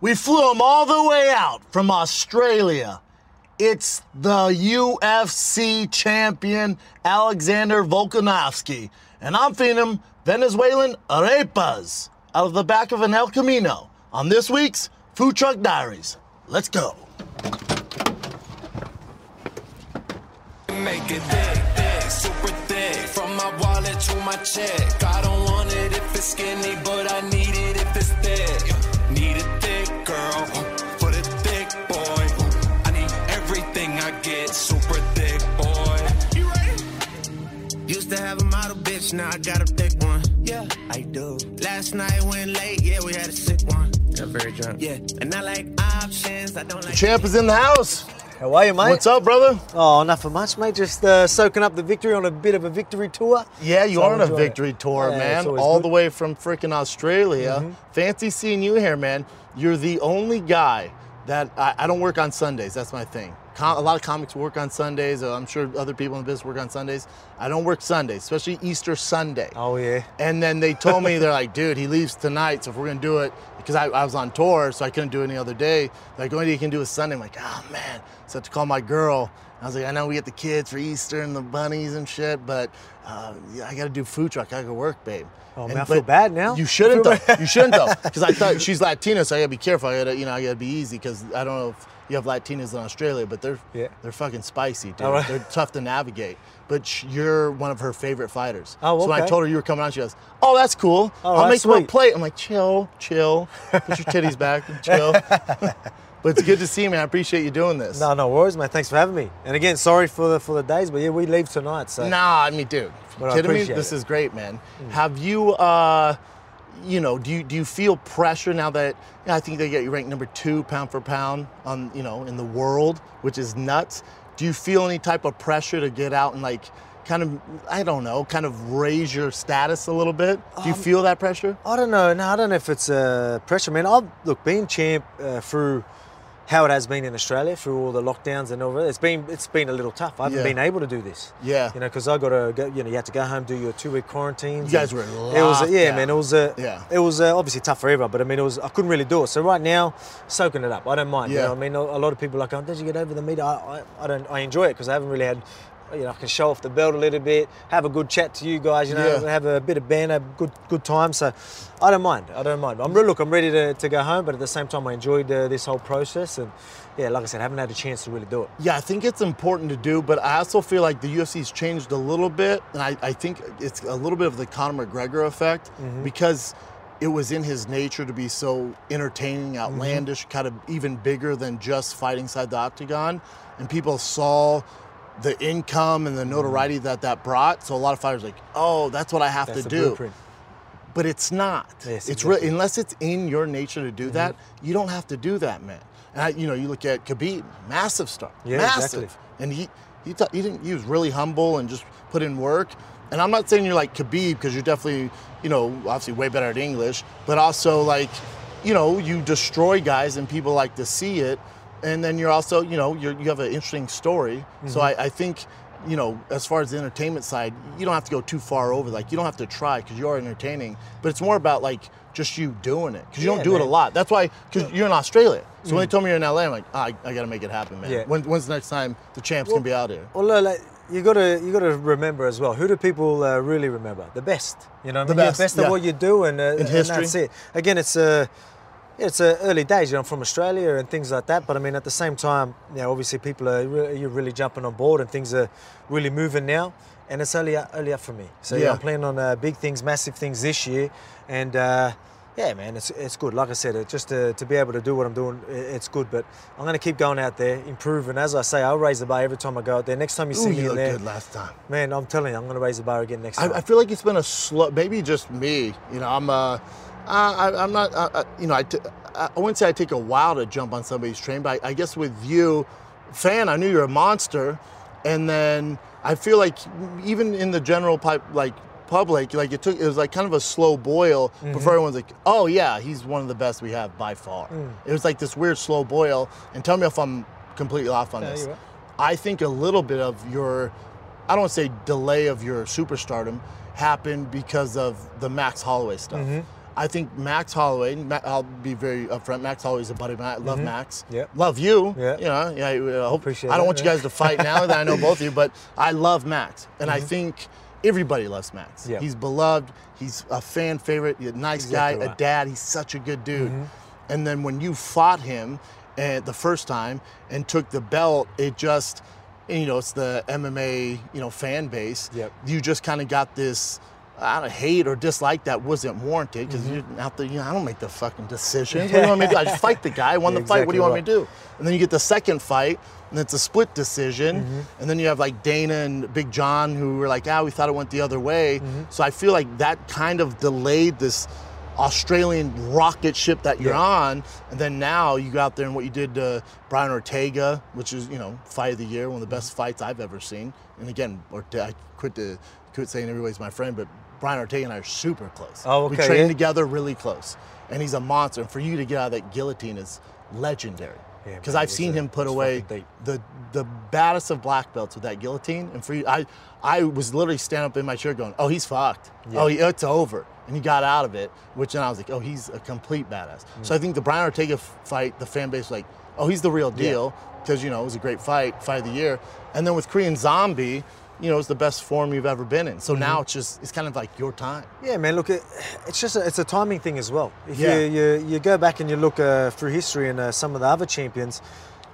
We flew him all the way out from Australia. It's the UFC champion Alexander Volkanovski, and I'm feeding him Venezuelan arepas out of the back of an El Camino on this week's Food Truck Diaries. Let's go. Make it super thick. From my wallet to my check. I don't want it if it's skinny, but I need it if it's thick. Need a thick girl for the thick boy. I need everything I get, super thick boy. You ready? Used to have a model bitch, now I got a thick one. Yeah, I do. Last night went late, yeah, we had a sick one. Got very drunk. Yeah, and I like options, I don't like. Champ is in the house. How are you, mate? What's up, brother? Oh, enough nothing much, mate. Just uh, soaking up the victory on a bit of a victory tour. Yeah, you So are on a enjoy it. victory tour, Yeah, man. All good. Mm-hmm. the way from freaking Australia. Fancy seeing you here, man. You're the only guy that I, I don't work on Sundays. That's my thing. Com- a lot of comics work on Sundays. uh, I'm sure other people in the business work on Sundays. I don't work Sundays, especially Easter Sunday. Oh, yeah. And then they told me, they're like, dude, he leaves tonight. So if we're going to do it, because I, I was on tour, so I couldn't do any other day. Like, only you can do is Sunday. I'm like, oh, man. So I had to call my girl. I was like, I know we get the kids for Easter and the bunnies and shit, but uh, yeah, I got to do food truck. I got to go work, babe. Oh, And- man, I feel bad now. You shouldn't, though. You shouldn't, though. Because I thought she's Latina, so I got to be careful. I got to, you know, I got to be easy because I don't know if you have Latinas in Australia, but they're Yeah. they're fucking spicy, dude. Right. They're tough to navigate. But you're one of her favorite fighters. Oh, So when I told her you were coming on, she goes, "Oh, that's cool. All I'll right, make you sweet. plate." I'm like, "Chill, chill. Put your titties back, chill." but it's good to see you, man. I appreciate you doing this. No, no worries, man. Thanks for having me. And again, sorry for the for the days, but yeah, we leave tonight. So Nah, I mean, dude, But kidding me? appreciate This is great, man. Have you, uh, you know, do you do you feel pressure now that yeah, I think they get you ranked number two pound for pound on you know in the world, which is nuts. Do you feel any type of pressure to get out and like kind of I don't know, kind of raise your status a little bit? Do Um, you feel that pressure? I don't know. No, I don't know if it's uh, pressure. I mean, I've look being champ uh, through how it has been in Australia through all the lockdowns and all that. It's been it's been a little tough. I haven't Yeah. been able to do this. Yeah. You know, because I got to go. You know, you had to go home, do your two week quarantine. You guys were It was a, yeah, man. It was uh, Yeah. It was uh, obviously tough for everyone, but I mean, it was I couldn't really do it. So right now, soaking it up. I don't mind. You Yeah. know, I mean, a a lot of people are like, oh, did you get over the meat? I, I, I don't. I enjoy it because I haven't really had. You know, I can show off the belt a little bit, have a good chat to you guys. You know, Yeah. have a bit of banter, good good time. So, I don't mind. I don't mind. I'm look. I'm ready to, to go home, but at the same time, I enjoyed uh, this whole process, and yeah, like I said, I haven't had a chance to really do it. Yeah, I think it's important to do, but I also feel like the UFC's changed a little bit, and I, I think it's a little bit of the Conor McGregor effect because it was in his nature to be so entertaining, outlandish, kind of even bigger than just fighting inside the octagon, and people saw the income and the notoriety mm. that that brought. So a lot of fighters are like, oh, that's what I have That's to do blueprint. but it's not. Yes, it's unless it's in your nature to do mm-hmm. that. You don't have to do that, man. And I, you know, you look at Khabib, massive star, Yeah, massive, exactly. and he he ta- he didn't he was really humble and just put in work. And I'm not saying you're like Khabib because you're definitely you know obviously way better at English, but also like you know you destroy guys and people like to see it. And then you're also you know you're, you have an interesting story. So Mm-hmm. I, I think you know, as far as the entertainment side, you don't have to go too far over. Like, you don't have to try because you are entertaining. But it's more about like just you doing it because you Yeah, don't do it a lot. That's why, because you're in Australia. So when they told me you're in LA, I'm like, ah, I, I got to make it happen, man. Yeah. When, when's the next time the champs can be out here? Well, like, you gotta you gotta remember as well. Who do people uh, really remember? The best. You know, what I The mean? Best, best yeah. at what you do, and, uh, and history. that's it. Again, it's uh, it's uh, early days. You know, I'm from Australia and things like that. But I mean, at the same time, you know, obviously people are really, you're really jumping on board, and things are really moving now. And it's only up- only up for me. So yeah, Yeah. I'm planning on uh, big things, massive things this year, and. Uh, yeah, man, it's, it's good. Like I said, it, just to, to be able to do what I'm doing, i- it's good. But I'm going to keep going out there, improving. As I say, I'll raise the bar every time I go out there. Next time you see Ooh, me you in there, good last time. Man, I'm telling you, I'm going to raise the bar again next time. I, I feel like it's been a slow, maybe just me. You know, I'm uh, I, I'm not, uh, uh, you know, I, t- I wouldn't say I take a while to jump on somebody's train, but I, I guess with you, fan, I knew you're a monster, and then I feel like even in the general pipe, like public, like it took, it was like kind of a slow boil Mm-hmm. before everyone's like, oh yeah, he's one of the best we have by far. Mm. It was like this weird slow boil, and tell me if I'm completely off on Yeah, this. I think a little bit of your, I don't want to say delay of your superstardom happened because of the Max Holloway stuff. Mm-hmm. I think Max Holloway. I'll be very upfront. Max Holloway's a buddy of mine. I love Max. Mm-hmm. Yep. Love you. Yeah. You know. Yeah. I hope. Appreciate I don't want you guys to fight now that I know both of you, but I love Max, and I think everybody loves Max. Mm-hmm. Yeah. He's beloved. He's a fan favorite. He's a nice Exactly guy, a right. Mm-hmm. dad. He's such a good dude. And then when you fought him uh, the first time and took the belt, it just, you know, it's the MMA, you know, fan base. Yep. You just kind of got this. I don't hate or dislike that wasn't warranted because Mm-hmm. you're out there. You know, I don't make the fucking decisions. What do you want me to do? I just fight the guy. I won the fight. What do you want me to do? And then you get the second fight, and it's a split decision. Mm-hmm. And then you have like Dana and Big John who were like, ah, we thought it went the other way. Mm-hmm. So I feel like that kind of delayed this Australian rocket ship that you're Yeah. on. And then now you go out there and what you did to Brian Ortega, which is, you know, fight of the year, one of the best fights I've ever seen. And again, Orte- I quit to quit saying everybody's my friend, but Brian Ortega and I are super close. Oh, okay. We train yeah. together really close. And he's a monster. And for you to get out of that guillotine is legendary. Yeah, Because man, I've seen uh, him put away the the baddest of black belts with that guillotine. And for you, I I was literally standing up in my chair going, "Oh, he's fucked. Yeah. Oh, he, it's over." And he got out of it, which then I was like, "Oh, he's a complete badass." Mm. So I think the Brian Ortega fight, the fan base was like, "Oh, he's the real deal," because you know it was a great fight, fight of the year. And then with Korean Zombie, you know, it's the best form you've ever been in. So Mm-hmm. now it's just it's kind of like your time. Yeah, man. Look, it, it's just a, it's a timing thing as well. If Yeah. you, you you go back and you look uh, through history and uh, some of the other champions,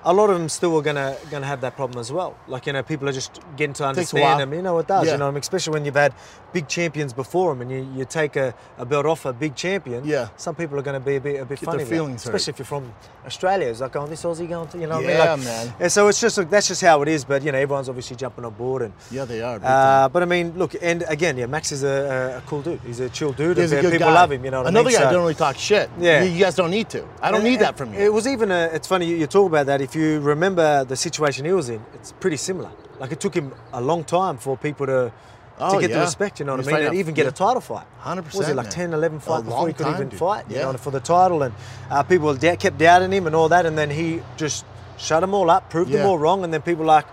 a lot of them still are gonna gonna have that problem as well. Like you know, people are just getting to understand them. You know, it does. Yeah. You know, I mean, especially when you've had big champions before them, and you, you take a, a belt off a big champion. Yeah. Some people are going to be a bit a bit Get funny. their especially if you're from Australia. It's like, oh, this Aussie going to, you know. what I Yeah, mean? Like, man. And so it's just like, that's just how it is. But you know, everyone's obviously jumping on board and. Yeah, they are. Uh, but I mean, look, and again, yeah, Max is a, a, a cool dude. He's a chill dude. He's a good people guy. love him. You know what Another I mean? guy So- don't really talk shit. Yeah. you, you guys don't need to. I don't and- need that from you. It was even a, it's funny you, you talk about that. If you remember the situation he was in, it's pretty similar. Like it took him a long time for people to Oh, to get yeah. the respect, you know what I mean, and even get yeah. a title fight. 100%, Was it like man. 10, 11 A fights before he could time, even dude. fight, you Yeah. know, for the title, and uh, people kept doubting him and all that, and then he just shut them all up, proved them all wrong, and then people like,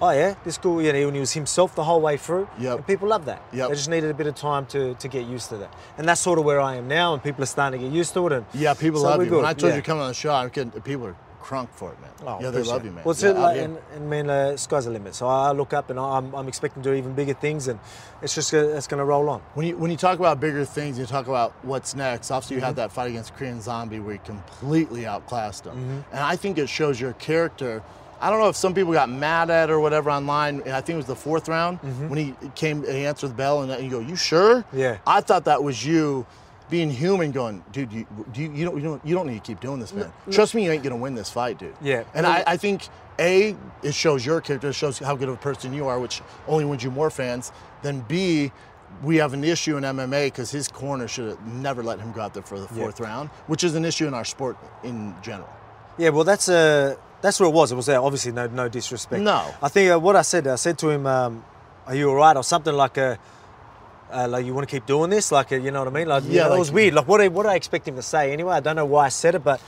oh yeah, this cool, you know, and he was himself the whole way through, Yep. and people love that. Yep. They just needed a bit of time to, to get used to that, and that's sort of where I am now, and people are starting to get used to it, and yeah, people so love you. good. When I told yeah. you to come on the show, I'm getting, people are crunk for it, man. Oh, yeah, they love it. you, man. Well, it's yeah, like, and, and man, uh, sky's the limit. So I look up and I'm, I'm expecting to do even bigger things, and it's just gonna, it's going to roll on. When you when you talk about bigger things, you talk about what's next. Obviously, you Mm-hmm. had that fight against Korean Zombie where you completely outclassed him, Mm-hmm. and I think it shows your character. I don't know if some people got mad at or whatever online. And I think it was the fourth round when he came, he answered the bell, and you go, "You sure?" Mm-hmm. Yeah. I thought that was you. Being human, going, dude, you, do you, you don't, you don't, you don't need to keep doing this, man. Trust me, you ain't gonna win this fight, dude. Yeah. And I, I think a it shows your character, it shows how good of a person you are, which only wins you more fans. Then b we have an issue in MMA because his corner should have never let him go out there for the Yeah. fourth round, which is an issue in our sport in general. Yeah, well, that's uh, that's what it was. It was uh, obviously no no disrespect. No. I think uh, what I said, I said to him, um, "Are you all right?" or something like a. Uh, like you want to keep doing this, like uh, you know what I mean? Like, Yeah, yeah, like- it was weird. Like, what did, what I expect him to say anyway? I don't know why I said it, but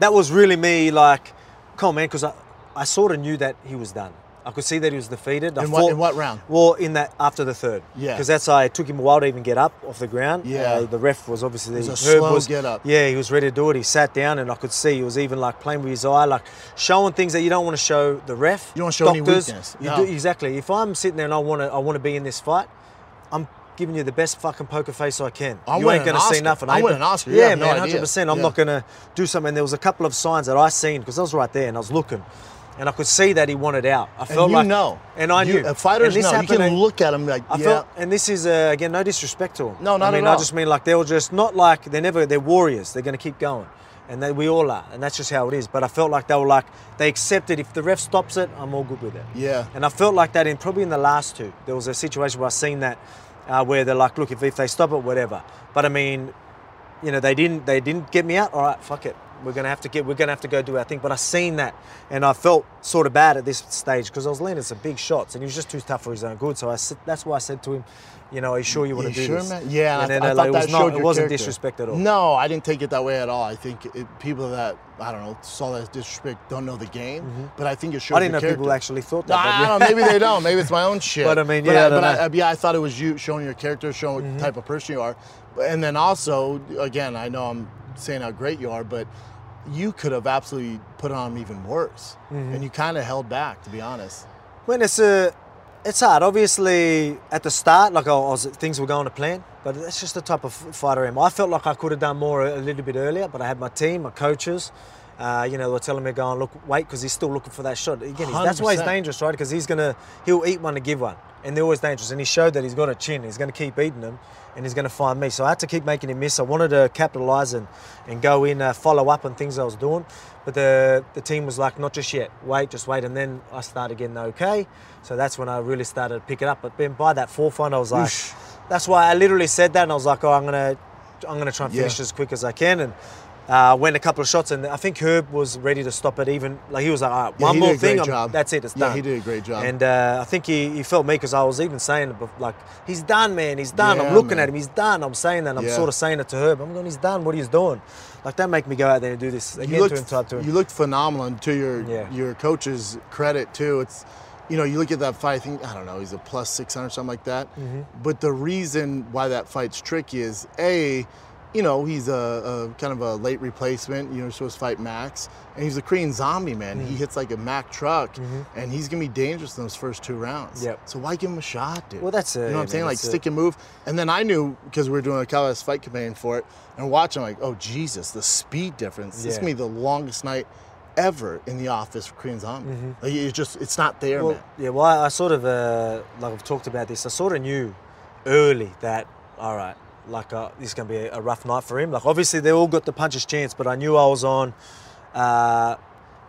that was really me. Like, come on, man, because I, I sort of knew that he was done. I could see that he was defeated. I In what- in what round? Well, in that after the third. Yeah. Because that's why it took him a while to even get up off the ground. Yeah. Uh, the ref was obviously It was a Herb slow get up. Yeah, he was ready to do it. He sat down, and I could see he was even like playing with his eye, like showing things that you don't want to show the ref. You don't wanna show any doctors. weakness. You No. do, exactly. If I'm sitting there and I want to, I want to be in this fight. I'm giving you the best fucking poker face I can. I'm you ain't gonna see Oscar. nothing. I'm ain't winning but- an Oscar. You Yeah, man, hundred percent. I'm Yeah. not gonna do something. And there was a couple of signs that I seen because I was right there and I was looking. And I could see that he wanted out. I And felt you like, know, and I You- knew. fighters and this know. You can look at him like, I yeah. felt, and this is uh, again no disrespect to him. No, not I mean, at all. I just mean like they were just not like they're never they're warriors. They're going to keep going, and they, we all are, and that's just how it is. But I felt like they were like they accepted if the ref stops it, I'm all good with it. Yeah. And I felt like that in probably in the last two. There was a situation where I seen that uh, where they're like, look, if, if they stop it, whatever. But I mean, you know, they didn't they didn't get me out. All right, fuck it. we're gonna have to get, we're gonna have to go do our thing. But I seen that, and I felt sort of bad at this stage because I was landing some big shots, and he was just too tough for his own good. So I that's why I said to him, you know, are you sure you want You to do sure, this? man? Yeah, and I, then, I uh, thought like, it that was not, it wasn't character. disrespect at all. No, I didn't take it that way at all. I think it, people that I don't know saw that as disrespect don't know the game, but I think it showed. Mm-hmm. I didn't know your people actually thought No, that. but I don't know. Maybe they don't. Maybe it's my own shit. But I mean, but yeah, I I, but I. Mm-hmm. yeah, I thought it was you showing your character, showing what type of person you are, and then also, again, I know I'm saying how great you are, but you could have absolutely put on even worse, Mm-hmm. and you kind of held back, to be honest. When it's a, it's hard. Obviously, at the start, like I was, things were going to plan, but that's just the type of fighter I am. I felt like I could have done more a, little bit earlier, but I had my team, my coaches. Uh, you know, they were telling me, going, look, wait, because he's still looking for that shot. Again, he's, that's why he's dangerous, right? Because he's gonna, he'll eat one to give one, and they're always dangerous. And he showed that he's got a chin. He's gonna keep eating them, and he's gonna find me. So I had to keep making him miss. I wanted to capitalize and, and go in, uh, follow up on things I was doing, but the the team was like, not just yet. Wait, just wait, and then I started getting okay. So that's when I really started to pick it up. But then by that fourth one, I was like, Oosh. that's why I literally said that, and I was like, oh, I'm gonna, I'm gonna try and finish Yeah. as quick as I can, and. Uh, went a couple of shots, and I think Herb was ready to stop it. Even like he was like, "All right, Yeah, one more did a great thing, that's it, it's done." Yeah, he did a great job. And uh, I think he, he felt me because I was even saying like, "He's done, man. He's done." I'm looking man. at him. He's done. I'm saying that. I'm Yeah. sort of saying it to Herb. I'm going, "He's done. What he's doing." Like that make me go out there and do this again you looked, to him, type to him. you looked phenomenal. And to your Yeah. your coach's credit too, it's you know you look at that fight. I think I don't know. He's a plus six hundred something like that. Mm-hmm. But the reason why that fight's tricky is a, you know, he's a, a kind of a late replacement. You know, supposed to fight Max, and he's a Korean zombie man. Mm-hmm. He hits like a Mac truck, and he's gonna be dangerous in those first two rounds. Yep. So why give him a shot, dude? Well, that's, it. you know what I'm saying. Like stick and move. And then I knew because we were doing a Calvas fight campaign for it, and watching like, oh Jesus, the speed difference. This is gonna be the longest night ever in the office for Korean Zombie. Like, it's just it's not there, Mm-hmm. Well, man. yeah, well, I, I sort of uh, like I've talked about this. I sort of knew early that all right, like uh, this is gonna be a, a rough night for him. Like obviously they all got the puncher's chance, but I knew I was on uh,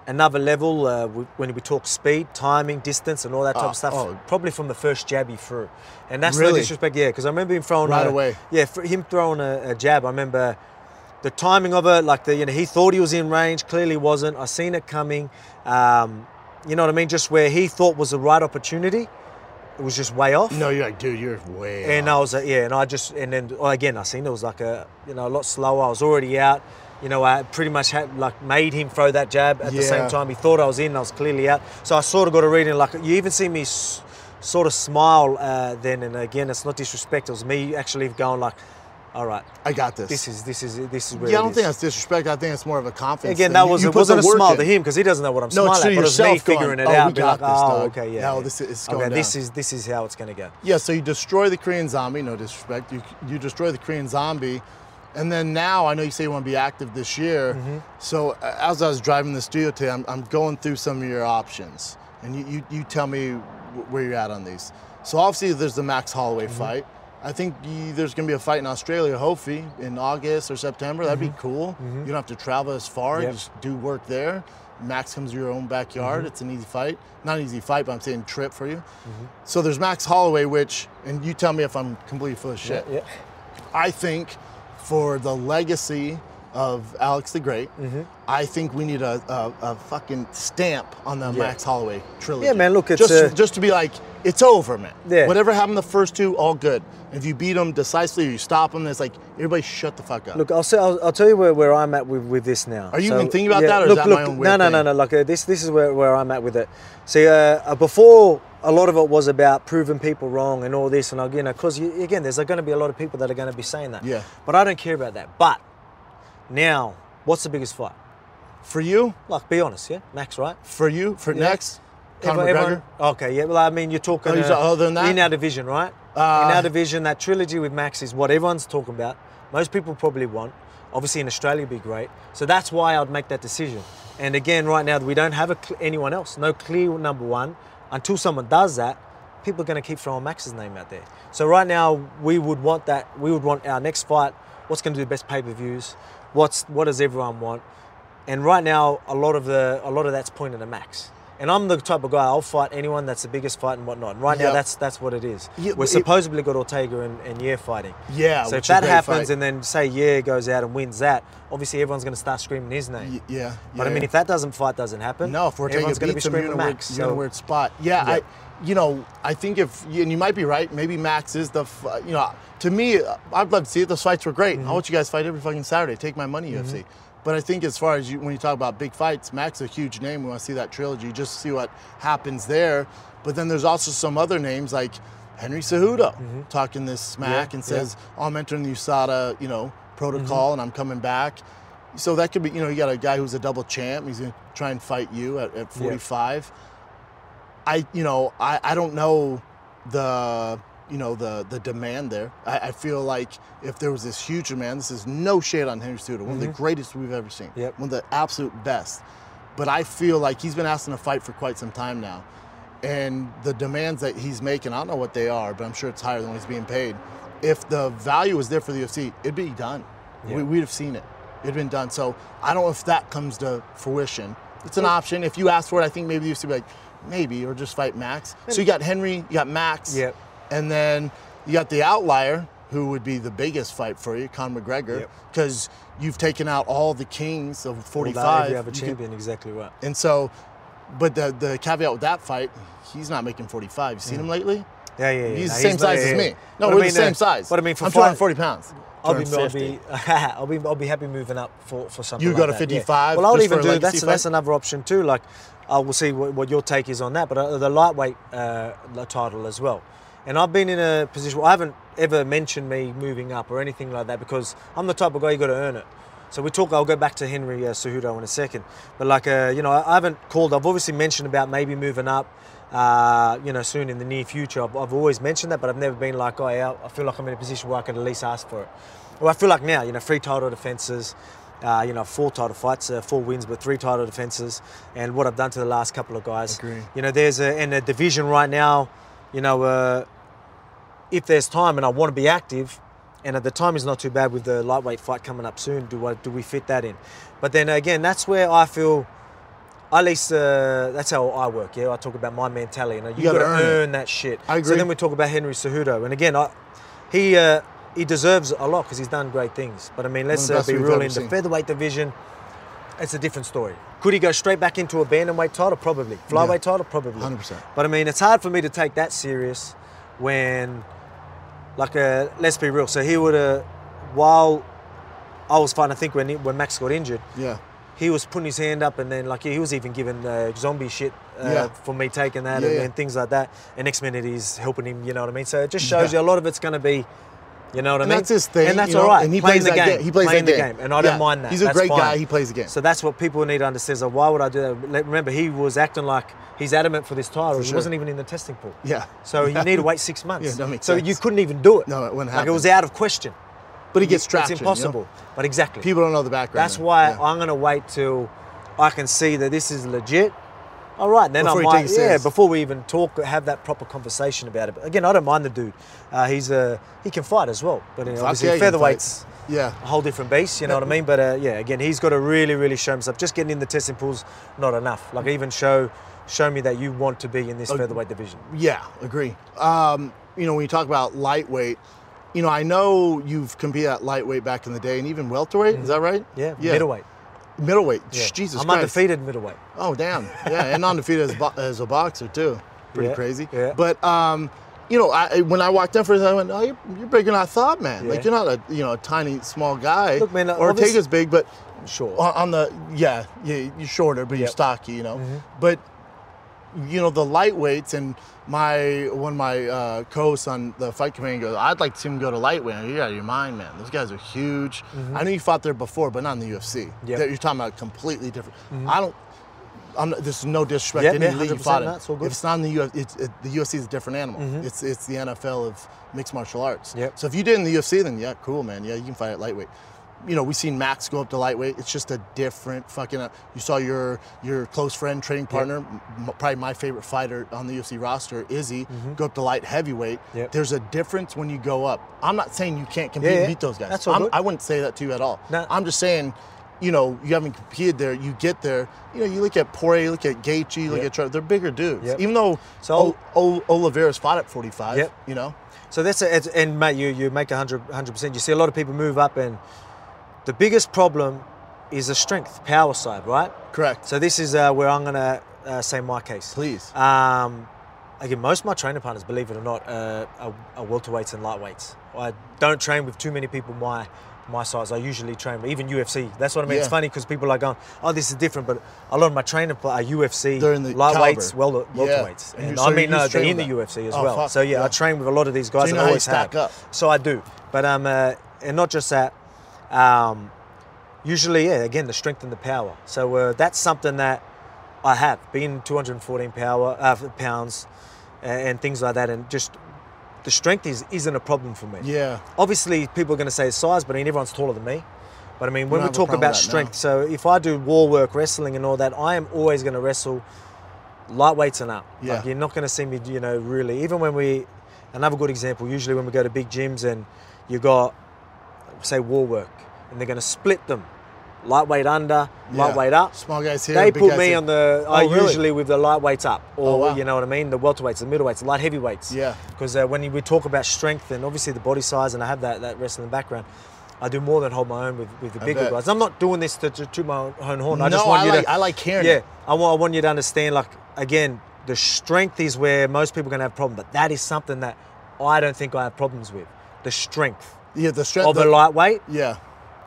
another level uh, when we talk speed, timing, distance, and all that type Oh, of stuff. oh. Probably from the first jab he threw, and that's no disrespect, yeah, because I remember him throwing Right a- away. Yeah, for him throwing a, a jab. I remember the timing of it, like the you know he thought he was in range, clearly wasn't. I seen it coming. Um, you know what I mean? Just where he thought was the right opportunity, it was just way off. No, you're like, dude, you're way. And off. I was like, yeah, and I just and then well, again I seen it was like a you know a lot slower. I was already out. You know, I pretty much had like made him throw that jab at the same time. He thought I was in. I was clearly out. So I sort of got a reading. Like you even see me s- sort of smile uh, then. And again, it's not disrespect. It was me actually going like, all right, I got this. this is this is this is where yeah, I don't think that's disrespect. I think it's more of a confidence. Again, that was you it wasn't a smile in. to him because he doesn't know what I'm No, smiling to at. But it's me going, figuring it "Oh, out. we got like, this, oh, dog. okay, yeah. No, yeah. this is- it's okay. going This is this is how it's gonna go. Yeah, so you destroy the Korean zombie, no disrespect. You you destroy the Korean zombie, and then now I know you say you want to be active this year. Mm-hmm. So as I was driving the studio today, I'm, I'm going through some of your options, and you, you, you tell me where you're at on these. So obviously there's the Max Holloway Mm-hmm. fight. I think there's going to be a fight in Australia, hopefully in August or September. That'd be cool. You don't have to travel as far. Mm-hmm. Yep. Just do work there. Max comes to your own backyard. Mm-hmm. It's an easy fight. Not an easy fight, but I'm saying trip for you. Mm-hmm. So there's Max Holloway, which, and you tell me if I'm completely full of shit. Yeah. I think for the legacy of Alex the Great, Mm-hmm. I think we need a, a, a fucking stamp on the Max Holloway trilogy. Yeah, man, look, it's, just just to be like, it's over, man. Yeah. Whatever happened the first two, all good. If you beat them decisively, or you stop them, it's like everybody shut the fuck up. Look, I'll, say, I'll, I'll tell you where, where I'm at with, with this now. Are you even thinking about that, or is look, that look, my own no, no, no, no. Like uh, this, this is where, where I'm at with it. See, uh, uh, before a lot of it was about proving people wrong and all this, and you know, because again, there's going to be a lot of people that are going to be saying that. Yeah. But I don't care about that. But now, what's the biggest fight? for you, Like, be honest, yeah, Max, right? for you, for Yeah. next, Conor Everyone- McGregor. okay, yeah. Well, I mean, you're talking Oh, uh, other than that? in our division, right? Uh, in our division, that trilogy with Max is what everyone's talking about. Most people probably want. Obviously, in Australia, it'd be great. So that's why I'd make that decision. And again, right now, we don't have a, anyone else. No clear number one. Until someone does that, people are going to keep throwing Max's name out there. So right now, we would want that. We would want our next fight. What's going to do the best pay-per-views? What's what does everyone want? And right now, a lot of the a lot of that's pointed to Max. And I'm the type of guy I'll fight anyone that's the biggest fight and whatnot. And right now, that's that's what it is. Yeah, We're it- supposedly got Ortega and, and fighting. Yeah, So if that happens, fight. and then say Yair goes out and wins that, obviously everyone's going to start screaming his name. Y- yeah. But I mean, if that doesn't fight doesn't happen, No, if Ortega everyone's going to be him, screaming weird, Max. you're in a weird spot. Yeah, Yeah. I, you know, I think if and you might be right. Maybe Max is the, f- you know, to me, I'd love to see it. Those fights were great. Mm-hmm. I want you guys to fight every fucking Saturday. Take my money, UFC. But I think as far as you, when you talk about big fights, Max is a huge name. We want to see that trilogy, just see what happens there. But then there's also some other names like Henry Cejudo talking this smack Mm-hmm. Yeah, and says, oh, "I'm entering the USADA, you know, protocol, and I'm coming back." So that could be, you know, you got a guy who's a double champ. He's gonna try and fight you at, at 45. I, you know, I, I don't know the, you know, the the demand there. I, I feel like if there was this huge demand, this is no shade on Henry Cejudo, one of the mm-hmm. greatest we've ever seen, Yep. one of the absolute best. But I feel like he's been asking to fight for quite some time now, and the demands that he's making, I don't know what they are, but I'm sure it's higher than what he's being paid. If the value was there for the UFC, it'd be done. We, we'd have seen it. It'd been done. So I don't know if that comes to fruition. It's an option. If you ask for it, I think maybe the UFC would be like, maybe, or just fight Max. So you got Henry, you got Max, Yep. And then you got the outlier, who would be the biggest fight for you, Conor McGregor, Yep. because you've taken out all the kings of 45. If you have a You could- champion, exactly right. and so, but the the caveat with that fight, he's not making 45. You seen him lately? Yeah, yeah, yeah. He's No, the same not- size yeah, as yeah. me. No, But we're mean, the same uh, size. But I mean, for I'm fight- 240 pounds. I'll be, I'll be, I'll be, I'll be happy moving up for, for something. You like got a that, yeah. 55 Well, I'll even do legacy that's that's another option too. Like, I will see what, what your take is on that. But uh, the lightweight uh, title as well. And I've been in a position where I haven't ever mentioned me moving up or anything like that because I'm the type of guy you got to earn it. So we talk. I'll go back to Henry uh, Cejudo in a second. But like, uh, you know, I, haven't called. I've obviously mentioned about maybe moving up. Uh, you know, soon in the near future. I've, I've always mentioned that, but I've never been like, oh, yeah, I feel like I'm in a position where I can at least ask for it. Well, I feel like now, you know, three title defenses, uh, you know, four title fights, uh, four wins, but three title defenses, and what I've done to the last couple of guys. Agree. You know, there's a in a division right now. You know, uh, if there's time and I want to be active, and at the time is not too bad with the lightweight fight coming up soon. Do I, do we fit that in? But then again, that's where I feel. At least uh, that's how I work. Yeah, I talk about my mentality. You, know, you, gotta got to earn earn that shit. I agree. So then we talk about Henry Cejudo, and again, I, he uh, he deserves a lot because he's done great things. But I mean, let's One of the uh, be real in the featherweight division. It's a different story. Could he go straight back into a bantamweight title? Probably. Flyweight Yeah. title? Probably. 100%. But I mean, it's hard for me to take that serious when, like, uh, let's be real. So he would have, while I was fighting, I think when he, when Max got injured, Yeah. he was putting his hand up and then like he was even given uh, zombie shit uh, Yeah. for me taking that Yeah, and, yeah. and things like that. And next minute he's helping him. You know what I mean? So it just shows you a lot of it's going to be. You know what And I mean? that's his thing, And that's you know, all right. and he playing plays the game. game. He plays playing the game. game. And I Yeah. don't mind that. He's a That's great fine. guy. He plays the game. So that's what people need to understand. So why would I do that? Remember, he was acting like he's adamant for this title. he sure. wasn't even in the testing pool. Yeah. So you need to wait six months. Yeah, that makes so sense. you couldn't even do it. No, it wouldn't happen. Like it was out of question. But he gets traction. It's you know? impossible. But exactly. People don't know the background. That's why Yeah. I'm gonna wait till I can see that this is legit. All right, then Before I you might, yeah, before we even talk, have that proper conversation about it. But again, I don't mind the dude. Uh, he's a he can fight as well, but uh, Fuck obviously yeah, he can fight. featherweights Yeah. a whole different beast. You know what I mean? But uh, yeah, again, he's got to really, really show himself. Just getting in the testing pools not enough. Like even show show me that you want to be in this Oh, featherweight division. Yeah, agree. Um, you know, when you talk about lightweight, you know, I know you've competed at lightweight back in the day and even welterweight. Is that right? Mm-hmm. Yeah, middleweight. Middleweight. Yeah. Jesus I'm Christ. undefeated middleweight. Oh damn! Yeah, and undefeated as, bo- as a boxer too. Pretty Yeah, crazy. yeah. But um, you know, I, when I walked in first, I went, "Oh, you're, you're bigger than I thought, man. Like you're not a you know a tiny small guy. Look, man, Ortega's big, but Sure. on, on the yeah, yeah, you're shorter, but you're stocky, you know. Mm-hmm. But you know the lightweights and my one of my uh, co-hosts on the fight command goes, I'd like to see him go to lightweight. You're out of your mind, man. Those guys are huge. I know you fought there before, but not in the UFC. Mm-hmm. Yep. You're talking about completely different. I don't. I'm not, this is no disrespect Yeah, to any league you 100%, fought in. good. If it's not in the UFC, it's, it, the UFC is a different animal. It's it's the NFL of mixed martial arts. Yep. So if you did in the UFC, then yeah, cool, man. Yeah, you can fight at lightweight. You know, we've seen Max go up to lightweight. It's just a different fucking. Uh, you saw your your close friend, training partner, m- probably my favorite fighter on the UFC roster, Izzy, go up to light heavyweight. Mm-hmm. Yep. There's a difference when you go up. I'm not saying you can't compete Yeah, and beat those guys. That's all I'm- good. I wouldn't say that to you at all. No. I'm just saying you know, you haven't competed there. You get there, you know, you look at Poirier, you look at Gaethje, you look Yep. at Tra- they're bigger dudes. Yep. Even though So- o- o- Oliveira's fought at 45, Yep. you know. So that's a, and mate, you you make 100 percent. You see a lot of people move up, and the biggest problem is the strength, power side, right? Correct. So this is uh, where I'm gonna uh, say my case. Please. Um, again, most of my training partners, believe it or not, uh, are, are welterweights and lightweights. I don't train with too many people my my size. I usually train, with even UFC. That's what I mean. It's funny because people are going, "Oh, this is different," but a lot of my training are UFC They're in the lightweights, well, Yeah. welterweights. And And so I mean, no, they're in the UFC as Oh, well. fuck, So yeah, yeah. I train with a lot of these guys. So you and know I how you always stack have. up. So I do, but um, uh, and not just that. Um, usually, yeah, again, the strength and the power. So uh, that's something that I have been 214 power uh, pounds uh, and things like that, and just the strength is isn't a problem for me. Yeah. Obviously, people are going to say size, but I mean everyone's taller than me. But I mean, when we talk about strength, no. so if I do war work, wrestling, and all that, I am always going to wrestle lightweights and up. Yeah. Like, you're not going to see me, you know, really. Even when we, another good example, usually when we go to big gyms and you got, say, war work, and they're going to split them, lightweight under, Yeah. lightweight up. Small guys here. They put me here. on the. Oh, I really? usually with the lightweights up, or Oh, wow. you know what I mean, the welterweights, the middleweights, the light heavyweights. Yeah. Because uh, when we talk about strength and obviously the body size, and I have that, that wrestling in the background, I do more than hold my own with, with the I bigger bet. guys. I'm not doing this to, to toot my own horn. I just No, want I you like- to. I like hearing Yeah. I want, I want you to understand. Like again, the strength is where most people are gonna have problem, but that is something that I don't think I have problems with. The strength Yeah, the strength. of the, a lightweight Yeah.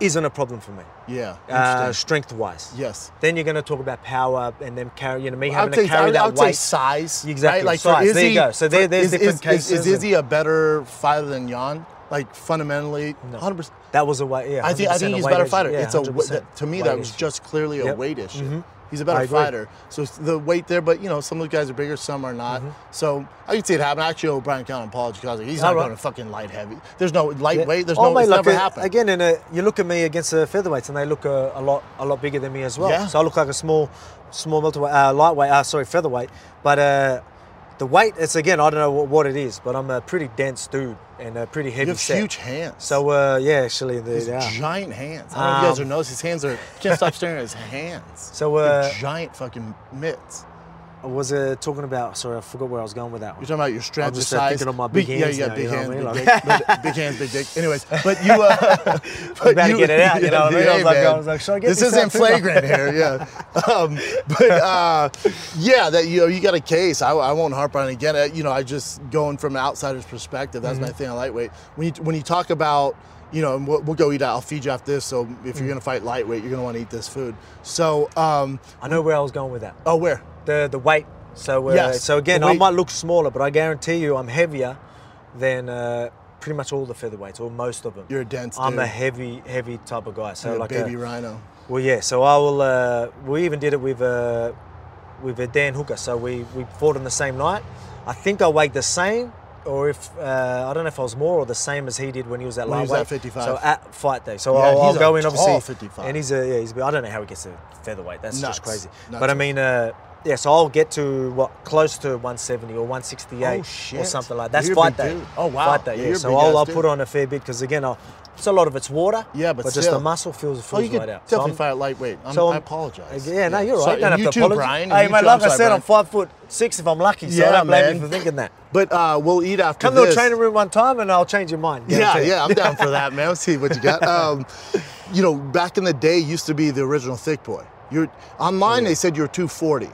Isn't a problem for me, Yeah. uh, strength wise. yes. Then you're going to talk about power and then carry, you know, me I having would to carry I that I would say weight. size. Exactly, Right? Like size. For There you go. So there- there's is, different is, cases Is, is Izzy a better fighter than Jan? Like fundamentally, No. 100%. That was a weight. Yeah, I think I think he's a better fighter. Yeah, it's a that, to me that was just clearly a Yep. weight issue. Mhm. He's a better fighter. So the weight there, but you know some of the guys are bigger, some are not. So I can see it happen. I actually owe Brian Callen an apology because he's not right. going to fucking light heavy. There's no Yeah. lightweight. There's Oh, no. mate, It's never happened. Again, in a, you look at me against the featherweights, and they look uh, a lot, a lot bigger than me as well. Yeah. So I look like a small, small uh, lightweight. Uh, sorry, featherweight. But uh, the weight, it's again, I don't know what, what it is, but I'm a pretty dense dude and a pretty heavy you have set. huge hands. So uh, yeah, actually, He's they are. giant hands. I don't know if you guys Um, are noticing his hands are. Can't stop staring at his hands. So, uh, giant fucking mitts. Was uh, talking about. Sorry, I forgot where I was going with that one. You're talking about your strength, your size. thinking of my big yeah, hands yeah, now, big you know hands, I big dick, big hands, big dick. Anyways, but you. Uh, but about to get it out, you know what I mean? I was like- I was like, should I get this this isn't flagrant here, yeah. Um, but uh, yeah, that you know, you got a case. I, I won't harp on it again. Uh, You know, I just going from an outsider's perspective. That's Mm-hmm. my thing on lightweight. When you when you talk about you know, and we'll, we'll go eat out. I'll feed you after this. So if Mm. you're gonna fight lightweight, you're gonna want to eat this food. So, um, I know where I was going with that. oh, where? The the weight. So uh, Yes, so again, I might look smaller, but I guarantee you, I'm heavier than uh, pretty much all the featherweights or most of them. You're a dense I'm dude. a heavy, heavy type of guy. So You're a like baby a, rhino. Well, yeah. So I will. Uh, we even did it with uh, with uh, Dan Hooker. So we we fought on the same night. I think I weighed the same, or if uh, I don't know if I was more or the same as he did when he was at When he was at 55. So at fight day. So Yeah, I'll, I'll go a in obviously. tall 55. And he's a yeah. He's. a bit- I don't know how he gets to featherweight. That's Nuts. just crazy. Nuts. But I mean. Uh, yeah, so I'll get to what close to 170 or 168 Oh, or something like that. That's You're fight day. dude. Oh, wow. Fight day. Yeah, Yeah. you're So I'll, I'll put on a fair bit because again, I'll, it's a lot of it's water. Yeah, but just the muscle feels Oh, feels you could right out. So definitely I'm- fight lightweight. I'm, so I I'm- apologize. Yeah, no, you're right. So- you don't have to too, apologize. Brian. Hey, you mate, like I'm I said, I'm Brian. five foot six if I'm lucky. So Yeah, I don't blame man. you for thinking that. But uh, we'll eat after Come to this. a training room one time and I'll change your mind. Yeah, yeah, I'm down for that, man. Let's see what you got. Um, you know, back in the day, used to be the original thick boy. You're online. They said you're 240,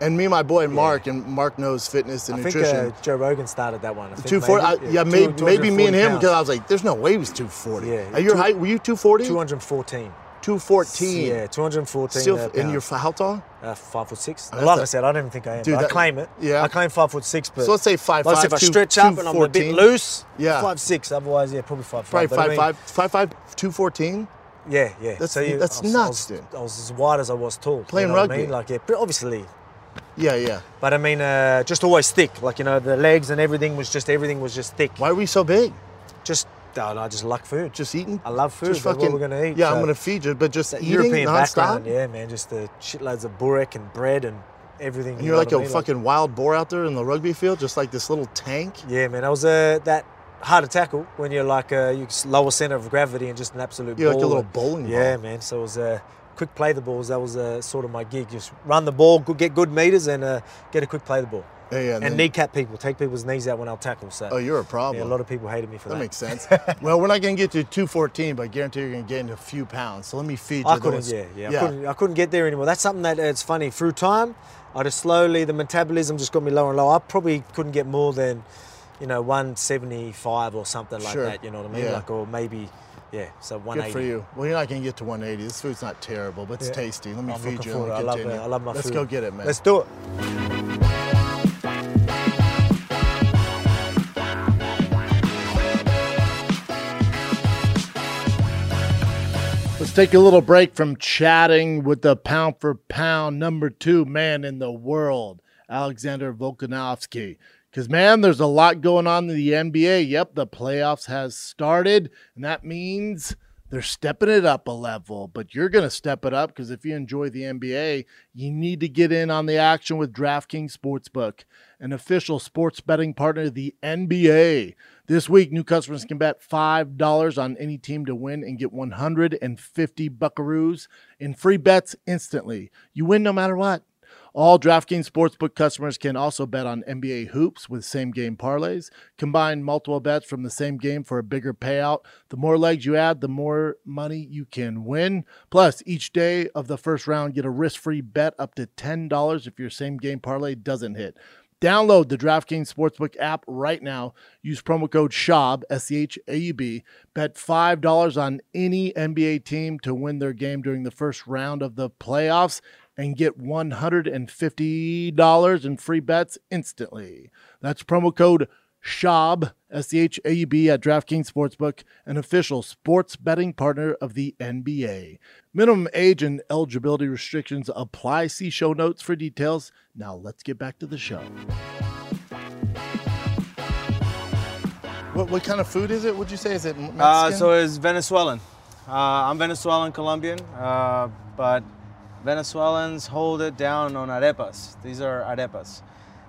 and me and my boy Mark, and Mark knows fitness and I think nutrition. uh, Joe Rogan started that one. I 240, I, maybe, yeah, two- maybe, maybe me and him because I was like, "There's no way he was 240." Yeah, At your two- height, were you 240? 214. 214. Yeah, 214. Still, uh, and you're f- how tall? uh, five foot six. that's like a- I said, I don't even think I am. Dude, that- I claim it. yeah. I claim five foot six, but So let's say five like I said, five, if I two- stretch up and I'm a bit loose, Yeah. five six. Otherwise, yeah, probably five Probably five. I mean, five, five five, 214. Yeah, yeah. That's- so you, that's I was, nuts, I was, dude. I was as wide as I was tall. Playing you know What I rugby. mean? Like, yeah, but obviously. Yeah, yeah. But I mean, uh, just always thick. Like you know, the legs and everything was just everything was just thick. Why are we so big? Just, no, I just like food. Just eating? I love food. Just That's what we're gonna eat, Yeah, I'm gonna feed you, but just eating European nonstop. background, yeah, man. Just the shitloads of burek and bread and everything. And you you're like a a I mean? fucking wild boar out there in the rugby field, just like this little tank. yeah, man. I was uh, that hard to tackle when you're like uh, you lower center of gravity and just an absolute. You're like a little bowling Yeah, ball. man. So it was uh, quick play the balls. That was uh, sort of my gig. Just run the ball, get good meters, and uh, get a quick play the ball. Yeah, yeah, and and kneecap people, take people's knees out when I'll tackle. So Oh, you're a yeah, problem. a lot of people hated me for that. that makes sense. well, we're not going to get to 214, but I guarantee you're going to gain a few pounds. So let me feed you I couldn't, those. yeah, yeah, I couldn't, I couldn't get there anymore. That's something that uh, it's funny. Through time, I just slowly the metabolism just got me lower and lower. I probably couldn't get more than, you know, 175 or something like Sure. that. You know what I mean? Yeah. Like or maybe, yeah. So 180. Good for you. Well, you're not going to get to 180. This food's not terrible, but it's Yeah. tasty. Let me I'm feed you. forward. and I love, uh, I love my food. Let's food. go get it, man. Let's do it. Let's take a little break from chatting with the pound for pound number two man in the world, Alexander Volkanovski. Because, man, there's a lot going on in the NBA. Yep, the playoffs has started, and that means they're stepping it up a level. But you're going to step it up because if you enjoy the NBA, you need to get in on the action with DraftKings Sportsbook, an official sports betting partner of the NBA. This week, new customers can bet $5 on any team to win and get 150 buckaroos in free bets instantly. You win no matter what. All DraftKings Sportsbook customers can also bet on NBA hoops with same game parlays. Combine multiple bets from the same game for a bigger payout. The more legs you add, the more money you can win. Plus, each day of the first round, get a risk free bet up to $10 if your same game parlay doesn't hit. Download the DraftKings Sportsbook app right now. Use promo code SCHAUB, S C H A U B. Bet $5 on any NBA team to win their game during the first round of the playoffs and get $150 in free bets instantly. That's promo code SHAB, SCHAUB, S C H A U B, at DraftKings Sportsbook, an official sports betting partner of the NBA. Minimum age and eligibility restrictions apply. See show notes for details. Now let's get back to the show. What, what kind of food is it? Would you say is it Mexican? Uh, so it's Venezuelan. Uh, I'm Venezuelan Colombian, uh, but Venezuelans hold it down on arepas. These are arepas.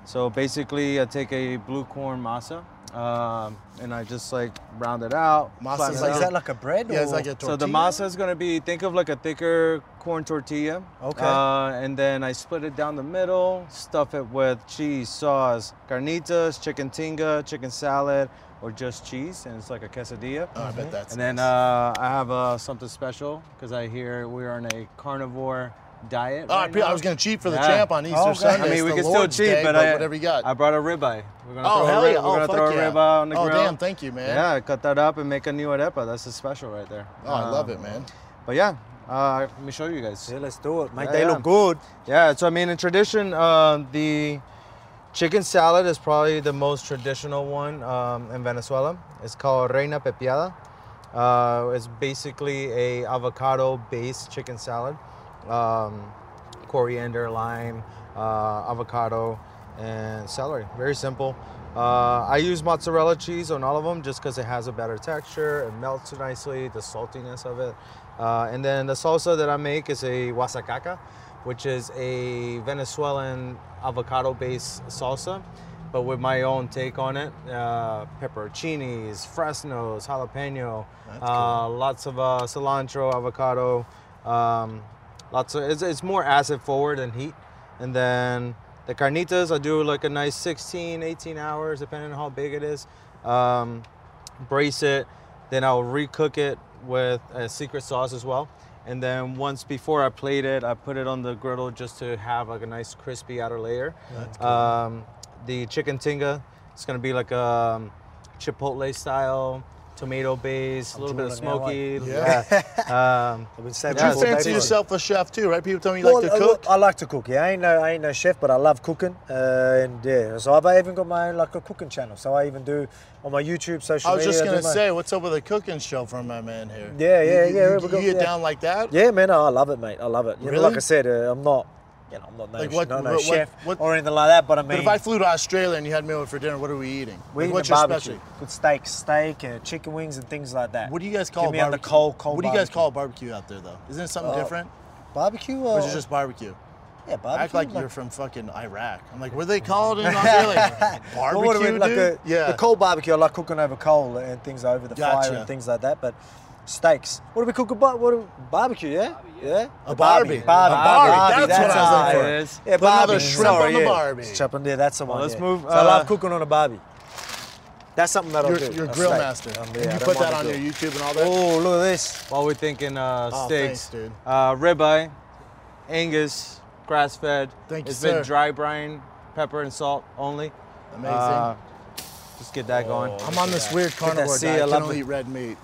So basically, I take a blue corn masa um, and I just like round it out. Flatten it like. Is that like a bread? yeah, it's like a tortilla. So the masa is gonna be think of like a thicker corn tortilla. Okay. Uh, and then I split it down the middle, stuff it with cheese, sauce, carnitas, chicken tinga, chicken salad, or just cheese, and it's like a quesadilla. Oh, I bet that's And then nice. uh, I have uh, something special because I hear we're on a carnivore diet. Oh, I right I now. was going to cheat for the Yeah. champ on Easter Okay. Sunday. I mean, It's we the can still Lord's cheat, Day, but I, whatever you got. I brought a ribeye. We're gonna oh, throw hell a, rib, yeah. We're Oh, gonna fuck throw yeah. a ribeye on the oh, grill. damn. Thank you, man. Yeah, cut that up and make a new arepa. That's a special right there. Oh, I love Um, it, man. But yeah, uh, let me show you guys. Yeah, let's do it, mate. Yeah, they yeah. look good. Yeah, so I mean, in tradition, uh, the chicken salad is probably the most traditional one um, in Venezuela. It's called Reina Pepiada. Uh, it's basically a avocado-based chicken salad, um, coriander, lime, uh, avocado, and celery. Very simple. Uh, I use mozzarella cheese on all of them just because it has a better texture. It melts nicely, the saltiness of it. Uh, and then the salsa that I make is a guasacaca, which is a Venezuelan avocado-based salsa, but with my own take on it. Uh, pepperoncinis, fresnos, jalapeno, uh, lots of uh, cilantro, avocado, um, lots of. It's, it's more acid forward than heat. And then the carnitas, I do like a nice 16, 18 hours, depending on how big it is. Um, brace it, then I'll recook it with a secret sauce as well. And then once before I plate it, I put it on the griddle just to have like a nice crispy outer layer. Um, the chicken tinga, it's gonna be like a um, chipotle style, tomato base, a little bit of smoky. Yeah. yeah. Um, I've been saving Yeah, it you all fancy day. yourself a chef too, right? People tell me you like to Well, cook. I, I like to cook. Yeah, I ain't no, I ain't no chef, but I love cooking. Uh, and yeah, so I've even got my own like a cooking channel. So I even do on my YouTube, social I was media. just do gonna my- say, what's up with the cooking show from my man here? Yeah, yeah, You- yeah, You, we you got- get yeah. down like that? Yeah, man, I love it, mate. I love it. You know, like I said, uh, I'm not, you know, I'm not no, Like what- not no what- chef what- or anything like that. But I mean, But if I flew to Australia and you had me over for dinner, what are we eating? we Like, what's your barbecue, specialty? good steak, steak, uh, chicken wings, and things like that. What do you guys call Give me on the cold, cold What do you guys barbecue. call barbecue out there though? Isn't it something Uh, different? barbecue? Or Or is it just barbecue? Yeah, barbecue. Act like you're from fucking Iraq. I'm like, what do they call it in Australia? Like, Well, what do barbecue, we- like dude? a, yeah. The coal barbecue, I like cooking over coal and things over the fire and things like that. But steaks, what do we cook? About what do, barbecue? Yeah, yeah. A Barbie. Barbie. A Barbie, that's what I was looking for. it. It is. Yeah, Put another Barbie. shrimp Sorry, on the yeah. Barbie. It's chopping there. That's the one. let's yeah. move, So I love uh, cooking on a Barbie. That's something that I'll You're, do. you're a grill steak. master. Um, yeah, you put that on your. YouTube and all that? Oh, look at this. While we're thinking uh, Oh, steaks, thanks, dude. Uh, ribeye, Angus, grass fed. Thank you, It's sir. been dry brine, pepper and salt only. Amazing. Uh, just get that going. I'm on this weird carnivore diet. I I can love only eat red meat.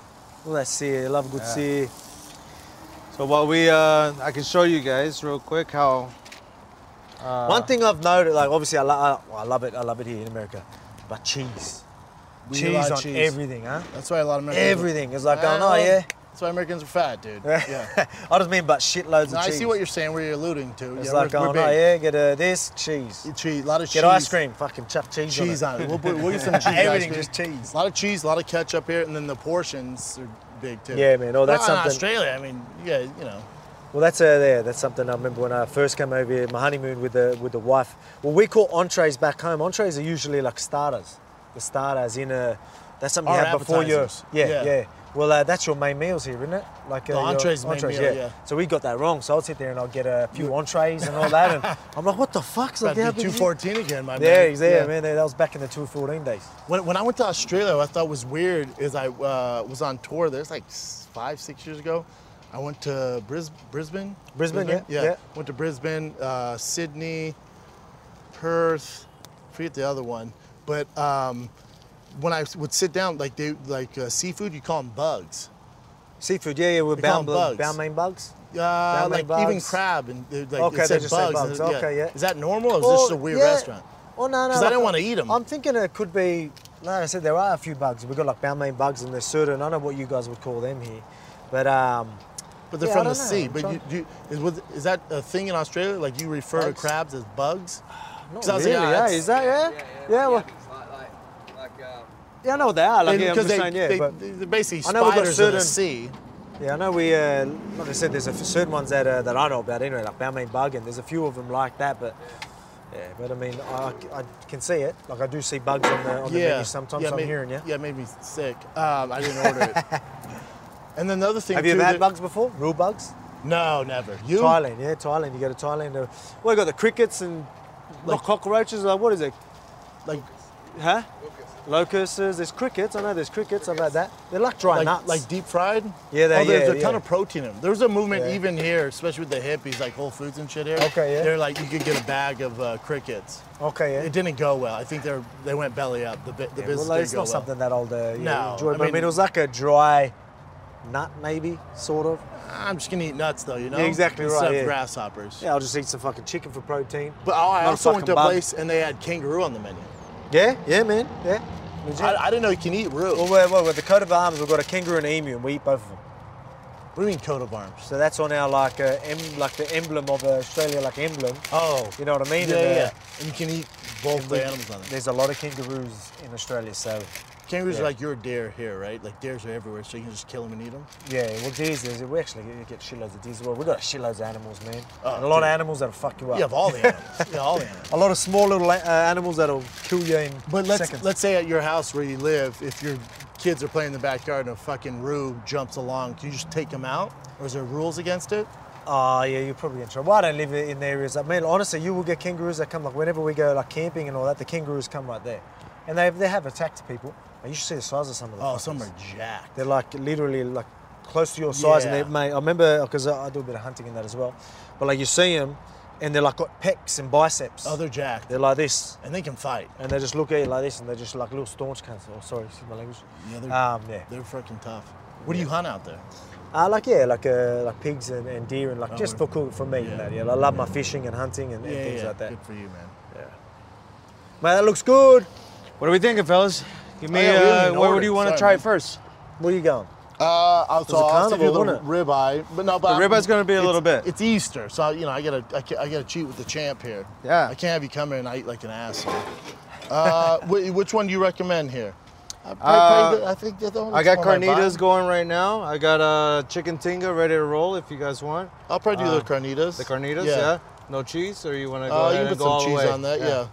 Let's see. I love good see. So while we, uh, I can show you guys real quick how. Uh, One thing I've noted, like obviously I, lo- I, well, I love it. I love it here in America, but cheese. We cheese on cheese. everything, huh? That's why a lot of Americans. Everything. It's like, oh no, yeah. That's why Americans are fat, dude. Yeah. I just mean, about shitloads No, of I cheese. I see what you're saying. Where you're alluding to. It's yeah, like, we're, oh we're big. yeah, get uh, this cheese. Cheese. A lot of cheese. Get ice cream. Fucking chuck cheese. Cheese on on it. We'll, we'll get some cheese. Everything just cheese. A lot of cheese, a lot of ketchup here, and then the portions are big too. Yeah, man. Oh, that's Well, in something- Australia, I mean, yeah, you know. Well, that's uh, there. That's something I remember when I first came over here, my honeymoon with the with the wife. Well, we call entrees back home. Entrees are usually like starters. The starters in a. That's something you Or have before your. Yeah, Yeah. yeah. Well, uh, that's your main meals here, isn't it? Like uh, The your entrees main meal, yeah. So we got that wrong. So I'll sit there and I'll get a few entrees and all that, and I'm like, what the fuck's like? That'd be big is it? 214 again, my Yeah, man. he's there, man. That was back in the 214 days. When, when I went to Australia, what I thought was weird is I uh, was on tour there. It's like five, six years ago. I went to Bris- Brisbane. Brisbane, yeah, yeah. Went to Brisbane, uh, Sydney, Perth. Forget the other one. But um, when I would sit down, like they like uh, seafood, you call them bugs. Seafood, yeah, yeah. We're They call bound, 'em bugs. Balmain bugs. Uh, main like even crab and like Okay, it they said just say bugs. bugs. and- Okay, yeah. Is that normal or is Well, this just a weird yeah. restaurant? Oh no, no. 'Cause I don't wanna eat them. I'm thinking it could be. Like I said, there are a few bugs. We've got like Balmain bugs, and there's certain. I don't know what you guys would call them here, but um, But they're Yeah, from the know. sea. I'm But you, trying- you, is, is that a thing in Australia? Like you refer Bugs? to crabs as bugs? not 'Cause I was really. like, ah, yeah, that's- is that yeah? Yeah, well, Like, like, like, um, yeah, I know what they are. Like, yeah, I'm just they, saying, yeah, they, but they're basically I know spiders in the sea. yeah, I know we. Uh, like I said, there's a certain ones that uh, that I know about anyway, like Balmain bug, and there's a few of them like that, but. Yeah, but I mean, I, I can see it. Like I do see bugs on the on the menu sometimes. yeah, I'm made, hearing you. Yeah, it made me sick. Um, I didn't order it. and then the other thing Have you had bugs before? Real bugs? No, never. You? Thailand, yeah, Thailand. You go to Thailand. Uh, well, you got the crickets and like cockroaches. Like what is it? Like, Huh? Locusts. There's crickets. I know there's crickets. I've had that. They're like dry like, nuts. like deep fried? Yeah, they- oh, there's yeah, a ton yeah. of protein in them. There was a movement Yeah. even here, especially with the hippies, like Whole Foods and shit here. Okay, yeah. They're like, you could get a bag of uh, crickets. okay, yeah. It didn't go well. I think they're they went belly up. The, the Yeah, business well, it's not well. something that I'll uh, No, enjoy. I but I mean, mean- it was like a dry nut, maybe, sort of. I'm just gonna eat nuts though, you know. Yeah, exactly Instead right, of yeah. grasshoppers. Yeah, I'll just eat some fucking chicken for protein. But I also went to a bug. place and they had kangaroo on the menu. Yeah, yeah, man, yeah. I, I didn't know you can eat roo. well, well, with the coat of arms, we've got a kangaroo and an emu, and we eat both of them. what do you mean coat of arms? So that's on our like, uh, em- like the emblem of uh, Australia, like emblem. Oh, You know what I mean? yeah, And, uh, yeah. And you can eat both the animals on it. There's a lot of kangaroos in Australia, so Kangaroos yeah. are like your deer here, right? Like deers are everywhere, so you can just kill them and eat them. yeah. Well, deers, there's, we actually get shitloads of deers as well. We've got shitloads of animals, man. And a lot of animals that'll fuck you up. You have all the animals. yeah, all the animals. a lot of small little uh, animals that'll kill you in But let's seconds. let's say at your house where you live, if your kids are playing in the backyard and a fucking roo jumps along, can you just take them out? Or is there rules against it? Oh yeah, you're probably in trouble. Well, I don't live in the areas. I mean, honestly, you will get kangaroos that come like whenever we go like camping and all that. The kangaroos come right there, and they they have attacked people. And you should see the size of some of them. Oh, some are jacked. They're like literally like close to your size, and they mate. I remember because I I do a bit of hunting in that as well. But like you see them, and they're like got pecs and biceps. Oh, they're jacked. they're like this, And they can fight. and they just look at you like this, and they're just like little staunch cunts. Oh, sorry, excuse my language. Yeah, they're, Um, yeah. they're freaking tough. What do you hunt out there? Uh, like yeah, like uh, like pigs and, and deer and like Oh, just for cook for me. yeah. You know, yeah. I love my fishing and hunting and, and things yeah. like that. Good for you, man. Yeah. Man, that looks good. What are we thinking, fellas? Give me. Oh, yeah, uh, even where ordered. do you want to try man. it first? Where you going? Uh, I'll, so a I'll send you carnival, the wouldn't it? ribeye, but no, but The ribye's gonna be a little bit. It's Easter, so you know I gotta I, I gotta cheat with the champ here. Yeah. I can't have you come in and I eat like an asshole. uh, which one do you recommend here? I, probably- probably the- I think the one I got that's on my carnitas vibe. going right now. I got a uh, chicken tinga ready to roll if you guys want. I'll probably do uh, the carnitas. The carnitas, Yeah. yeah. No cheese, or you want to go Uh, ahead you and put go some the cheese way? on that, yeah.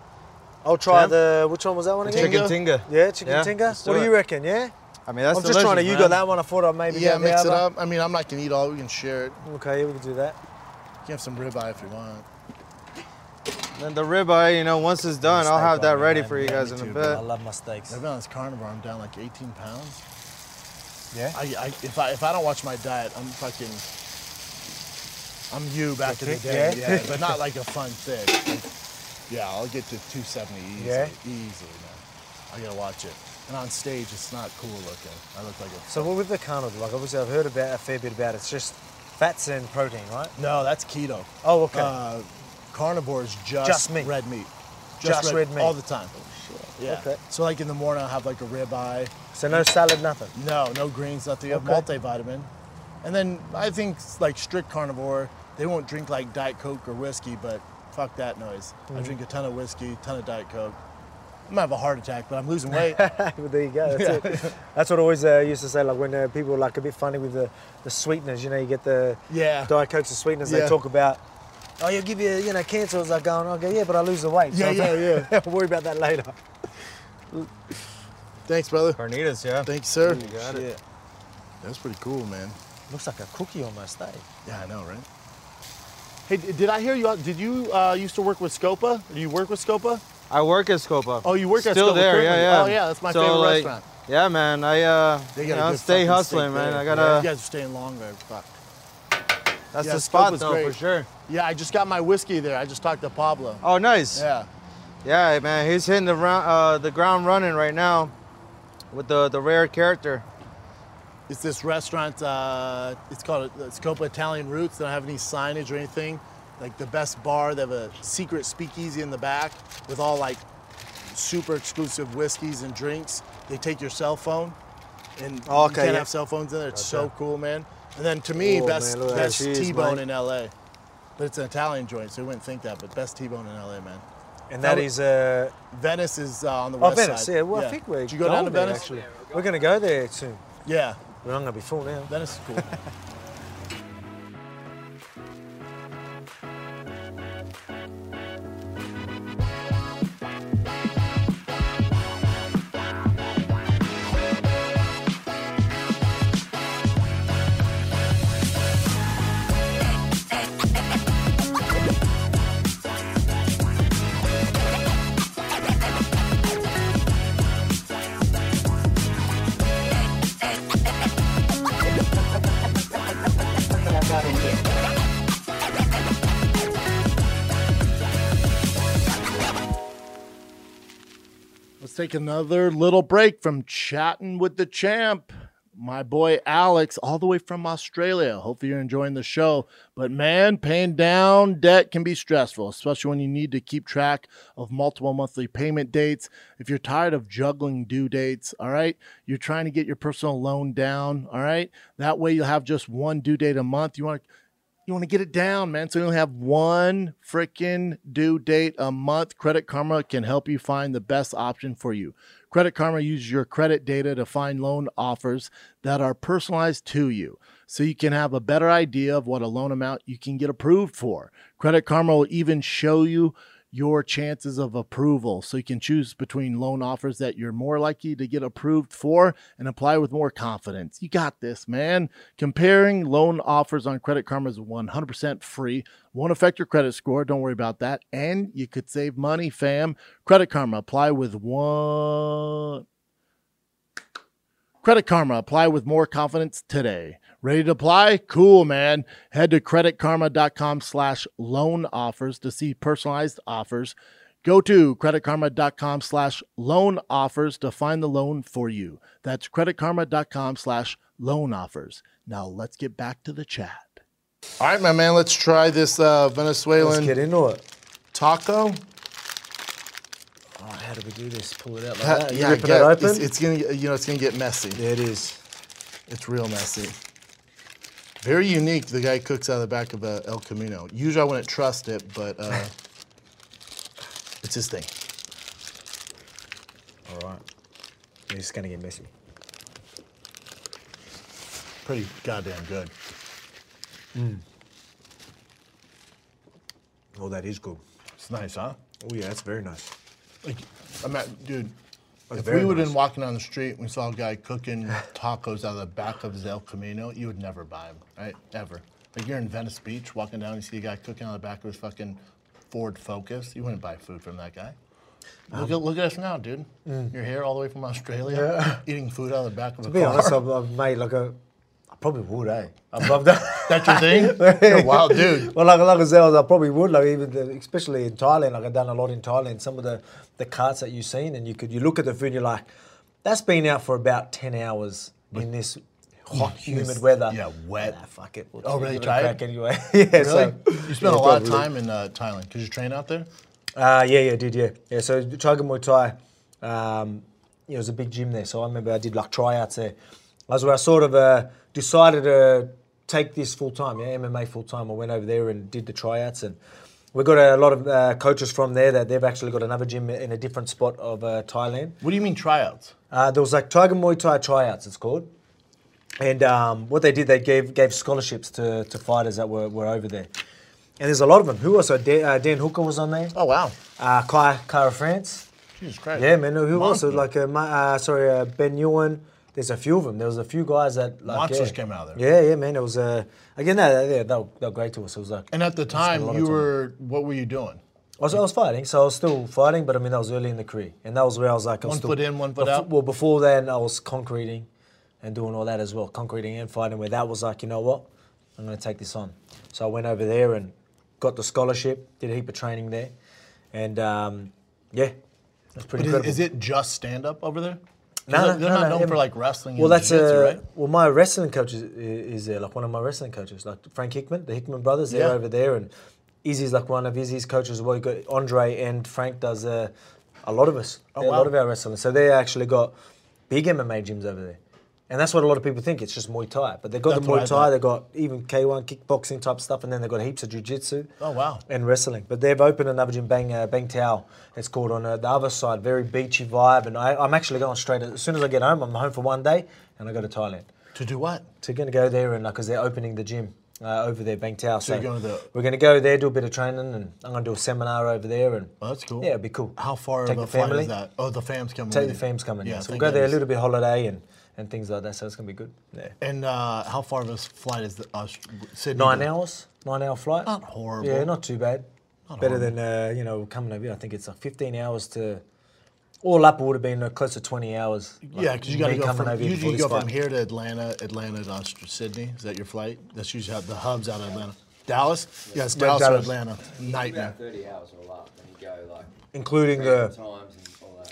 I'll try Champ? the which one was that one again? Chicken tinga. Yeah, chicken Yeah, tinga. let's do What do you reckon? Yeah. I mean, that's I'm just trying to. delicious, You man. got that one. I thought I'd maybe Yeah, mix it up. I mean, I'm not gonna eat all. We can share it. Okay, yeah, we can do that. You can have some ribeye if you want. Then the ribeye, you know, once it's done, I'll have that ready man. for you Yeah, guys me in a too, bit. I love my steaks. I've been on this carnivore. I'm down like 18 pounds. Yeah. I, I if I if I don't watch my diet, I'm fucking. I'm you back in the day, yeah? yeah, but not like a fun thick. Like, yeah, I'll get to 270 easily, Yeah? easily, man. I gotta watch it. And on stage, it's not cool looking. I look like a. So what with the carnivore? Like obviously I've heard about a fair bit about it. It's just fats and protein, right? No, that's keto. Oh, okay. Uh, carnivore is just, Just meat. red meat. Just red meat. all the time. Yeah. Okay. So like in the morning, I'll have like a ribeye. so no salad, nothing. No, no greens, nothing. You have multivitamin. And then I think like strict carnivore, they won't drink like Diet Coke or whiskey, but fuck that noise. Mm-hmm. I drink a ton of whiskey, ton of Diet Coke. I'm gonna have a heart attack, but I'm losing weight. well, there you go. That's it. That's what I always uh, used to say. Like when uh, people are like a bit funny with the, the sweeteners, you know, you get the yeah. diet cokes and sweeteners. They talk about, oh, you'll give you, you know, cancer. I was like going, okay, yeah, but I lose the weight. Yeah, yeah, yeah. I'll worry about that later. Thanks, brother. Carnitas, yeah. Thanks, you, sir. You got it. That's pretty cool, man. Looks like a cookie almost, eh? Yeah, I know, right? Hey, did I hear you? out- Did you uh, used to work with Scopa? Do you work with Scopa? I work at Scopa. Oh, you work at Still Scopa there, yeah, currently? yeah. Oh, yeah, that's my So, favorite like, restaurant. Yeah, man. I uh, you know, stay hustling, man. there. I gotta. You guys are staying long there. Fuck. That's Yeah, the spot Scopa's though, great. for sure. Yeah, I just got my whiskey there. I just talked to Pablo. Oh, nice. Yeah. Yeah, man. He's hitting the round, uh, the ground running right now, with the the rare character. It's this restaurant. Uh, it's called uh, Scopa Italian Roots. They don't have any signage or anything. Like the best bar. They have a secret speakeasy in the back with all like super exclusive whiskeys and drinks. They take your cell phone, and Oh, you can't yeah. have cell phones in there. It's so cool, man. And then to me, Oh, best man, look at that best T-bone in LA. But it's an Italian joint, so you wouldn't think that. But best T-bone in LA, man. And that That is, uh, Venice is uh, on the West. oh, west Venice. side. Yeah, well, I think we're Did you go down to Venice? actually. We're going to go there soon. Yeah, But I'm going to be full now. Venice is cool. take another little break from chatting with the champ, my boy Alex, all the way from Australia. Hopefully, you're enjoying the show. But man, paying down debt can be stressful, especially when you need to keep track of multiple monthly payment dates. If you're tired of juggling due dates, all right, you're trying to get your personal loan down, all right, that way you'll have just one due date a month. You want to you want to get it down, man. So you only have one freaking due date a month. Credit Karma can help you find the best option for you. Credit Karma uses your credit data to find loan offers that are personalized to you so you can have a better idea of what a loan amount you can get approved for. Credit Karma will even show you your chances of approval so you can choose between loan offers that you're more likely to get approved for and apply with more confidence. You got this, man. Comparing loan offers on Credit Karma is 100% free. Won't affect your credit score. Don't worry about that. And you could save money, fam. Credit Karma. Apply with one. Credit Karma. Apply with more confidence today. Ready to apply? Cool, man. Head to creditkarma.com slash loan offers to see personalized offers. Go to creditkarma.com slash loan offers to find the loan for you. That's creditkarma.com slash loan offers. Now let's get back to the chat. All right, my man, let's try this uh, Let's Venezuelan get into it. taco. Oh, how do we do this? Pull it out like Ha- that? You yeah, ripping get- it open? It's, it's gonna, get- you know, it's gonna get messy. yeah, it is. It's real messy. Very unique. The guy cooks out of the back of a El Camino. Usually, I wouldn't trust it, but uh, it's his thing. All right. It's going to get messy. Pretty goddamn good. Oh, that is good. It's nice, huh? Oh yeah, that's very nice. Like, I'm at, dude. If we would have nice. been walking down the street and we saw a guy cooking tacos out of the back of his El Camino, you would never buy them, right? Ever. Like you're in Venice Beach, walking down, you see a guy cooking out of the back of his fucking Ford Focus. You wouldn't buy food from that guy. Look Um, at look at us now, dude. mm. You're here all the way from Australia, eating food out of the back of a car. To be honest, I've, I've made like a. I probably would, eh? I've, I've done. That's your thing? You're wild dude. Well, like, like I said, I probably would, like even the, especially in Thailand. Like I've done a lot in Thailand. Some of the the carts that you've seen, and you could you look at the food, and you're like, that's been out for about ten hours in this hot, humid This- weather. yeah, wet. Nah, fuck it. We'll Oh, really? give it a Try it? anyway. yeah. Really? So, you spent yeah, a lot of time in uh, Thailand because you train out there. Uh, yeah, yeah, did yeah, yeah. So Tiger Muay Thai, um, you know, it was a big gym there. So I remember I did like tryouts there. That's where I sort of uh, decided to take this full time, yeah, MMA full time. I went over there and did the tryouts, and We've got a lot of uh, coaches from there that they've actually got another gym in a different spot of uh, Thailand. What do you mean tryouts? Uh, there was like Tiger Muay Thai tryouts, it's called. And um, what they did, they gave gave scholarships to, to fighters that were, were over there. And there's a lot of them. Who also? Dan, uh, Dan Hooker was on there. Oh wow, Uh, Kai, Kara-France. Jesus Christ. Yeah, man. Who else? Like, uh, uh, sorry, uh, Ben Nguyen. There's a few of them. There was a few guys that like Monsters yeah. came out of Yeah, yeah, man. It was uh, again, they, they, they, were, they were great to us. It was like And at the time, you time. were what were you doing? I was, I was fighting, so I was still fighting, but I mean that was early in the career, and that was where I was like, I was One still, foot in, one foot out? Well, before then, I was concreting and doing all that as well, concreting and fighting. Where that was like, you know what, I'm going to take this on. So I went over there and got the scholarship, did a heap of training there, and um, yeah, was pretty is, is it just stand up over there? No, they're, no, they're no, not no, known yeah. for like wrestling. Well, that's jiu-jitsu, uh, right? well, my wrestling coach is, is there, like one of my wrestling coaches, like Frank Hickman, the Hickman brothers. They're Yeah. over there, and Izzy's like one of Izzy's coaches as well. You got Andre and Frank does uh, a lot of us, Oh, a wow. lot of our wrestling. So they actually got big MMA gyms over there. And that's what a lot of people think. It's just Muay Thai, but they've got That's the Muay. Thai. They've got even K1 kickboxing type stuff, and then they've got heaps of jiu-jitsu. Oh, wow. And wrestling, but they've opened another gym, Bang uh, Bang Tao. It's called on uh, the other side, very beachy vibe. And I, I'm actually going straight as soon as I get home. I'm home for one day, and I go to Thailand. To do what? To going to go there and because they're opening the gym uh, over there, Bang Tao. So, you're going the- we're going to go there, do a bit of training, and I'm going to do a seminar over there. And Oh, that's cool. Yeah, it'd be cool. How far Take of a flight family. is that? Oh, the fam's coming. Take the fams coming. Yeah, so we'll go there a little bit holiday and, and things like that. So it's going to be good. Yeah. And uh, how far of a flight is the uh, Sydney? Nine to- hours, nine hour flight. Not horrible. Yeah, not too bad. Not Better horrible. than uh, you know coming over here. I think it's like 15 hours to. All up, would have been uh, close to 20 hours. like, Yeah, because you got to go from over here usually you go this from here to Atlanta, Atlanta to Aust- Sydney. Is that your flight? That's usually how the hubs out of Atlanta. Dallas? Yes, Yeah, Dallas, or Atlanta. Nightmare. About 30 hours all up, and you go like including the, times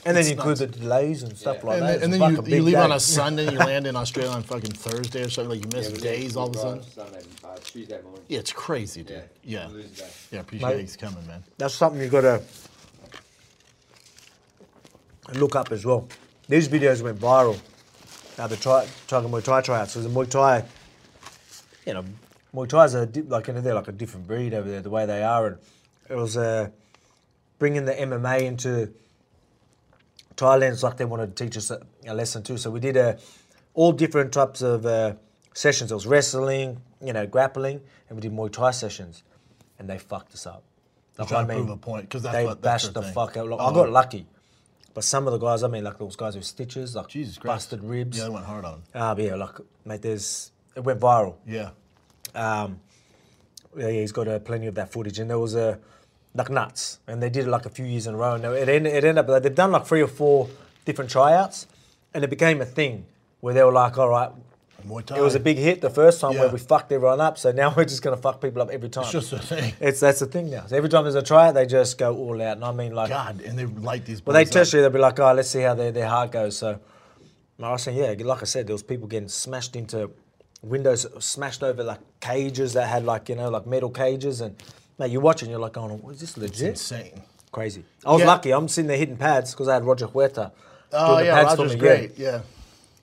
and all that. and then you include the delays and stuff Yeah. like And that. then, and It's then you, a you big leave on a Sunday, you land in Australia on fucking Thursday or something. Like you miss Yeah, days all of a sudden. Sunday, uh, Tuesday morning. Yeah, it's crazy, dude. Yeah, Yeah. you lose. Yeah, appreciate Mate. he's coming, man. That's something you got to look up as well. These videos went viral. Now the try, Tiger Muay Thai tryouts. So the Muay Thai, you know, Muay Thai's a di- like you know, they're like a different breed over there. The way they are, and it was uh, bringing the MMA into Thailand. It's like they wanted to teach us a, a lesson too. So we did uh, all different types of uh, sessions. There was wrestling, you know, grappling, and we did Muay Thai sessions, and they fucked us up. Like, trying to prove a point because they what- bashed the thing. fuck out. Like, Oh. I got lucky, but some of the guys, I mean, like those guys with stitches, like Jesus Christ. busted ribs. Yeah, they went hard on. Ah, but yeah, like mate, there's it went viral. Yeah. Um, yeah, yeah, he's got uh, plenty of that footage, and there was a like nuts, and they did it like a few years in a row, and it ended, it ended up like, they've done like three or four different tryouts, and it became a thing where they were like, all right. It was a big hit the first time where we fucked everyone up, so now we're just gonna fuck people up every time. It's just a thing. It's that's the thing now. So every time there's a tryout, they just go all out, and I mean like God, and they light these. well, they you. They'll be like, "Oh, let's see how their, their heart goes." So, I was saying, yeah, like I said, there was people getting smashed into windows, smashed over like cages that had like you know like metal cages, and mate, you're watching, you're like, "Oh, is this It's legit?" insane. Crazy. I was Yeah. lucky. I'm sitting there hitting pads because I had Roger Huerta. Oh the yeah, Roger's great. Yeah.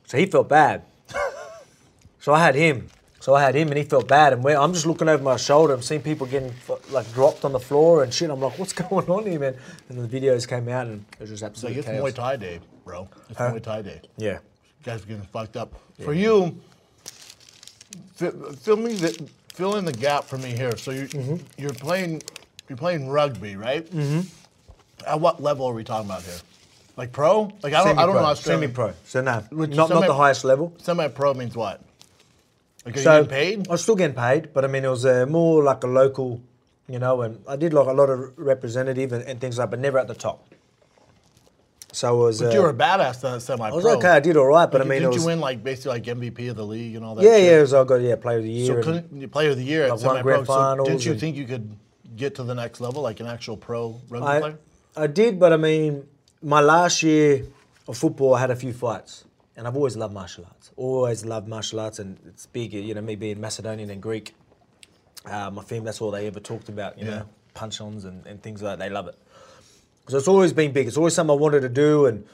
So he felt bad. so I had him. So I had him, and he felt bad. And I'm just looking over my shoulder. I'm seeing people getting like dropped on the floor and shit. I'm like, what's going on here, man? And the videos came out, and it was just It's like it's chaos. Muay Thai day, bro. It's Huh? Muay Thai day. Yeah. guys are getting fucked up. For you, fi- fill me the fill in the gap for me here. So you Mm-hmm. you're playing you're playing rugby, right? Mm-hmm. At what level are we talking about here? Like pro? Like I don't, I don't know Australian. Semi-pro. So no, Which not, not the highest level. Semi-pro means what? Like are so you getting paid? I was still getting paid, but I mean it was uh, more like a local, you know, and I did like a lot of representative and, and things like, but never at the top. So it was. But uh, you were a badass uh, semi-pro. I was okay. I did all right, but Like, I mean, was, you win like basically like MVP of the league and all that? yeah, shit? yeah. It was, I got yeah player of the year. So couldn't you player of the year at Like won semi-pro? grand So didn't you think you could get to the next level, like an actual pro rugby I, player? I did, but I mean, my last year of football, I had a few fights, and I've always loved martial arts. Always loved martial arts, and it's big. You know, me being Macedonian and Greek, uh, my family that's all they ever talked about. You Yeah. know, punch-ons and, and things like that. They love it. So it's always been big. It's always something I wanted to do, and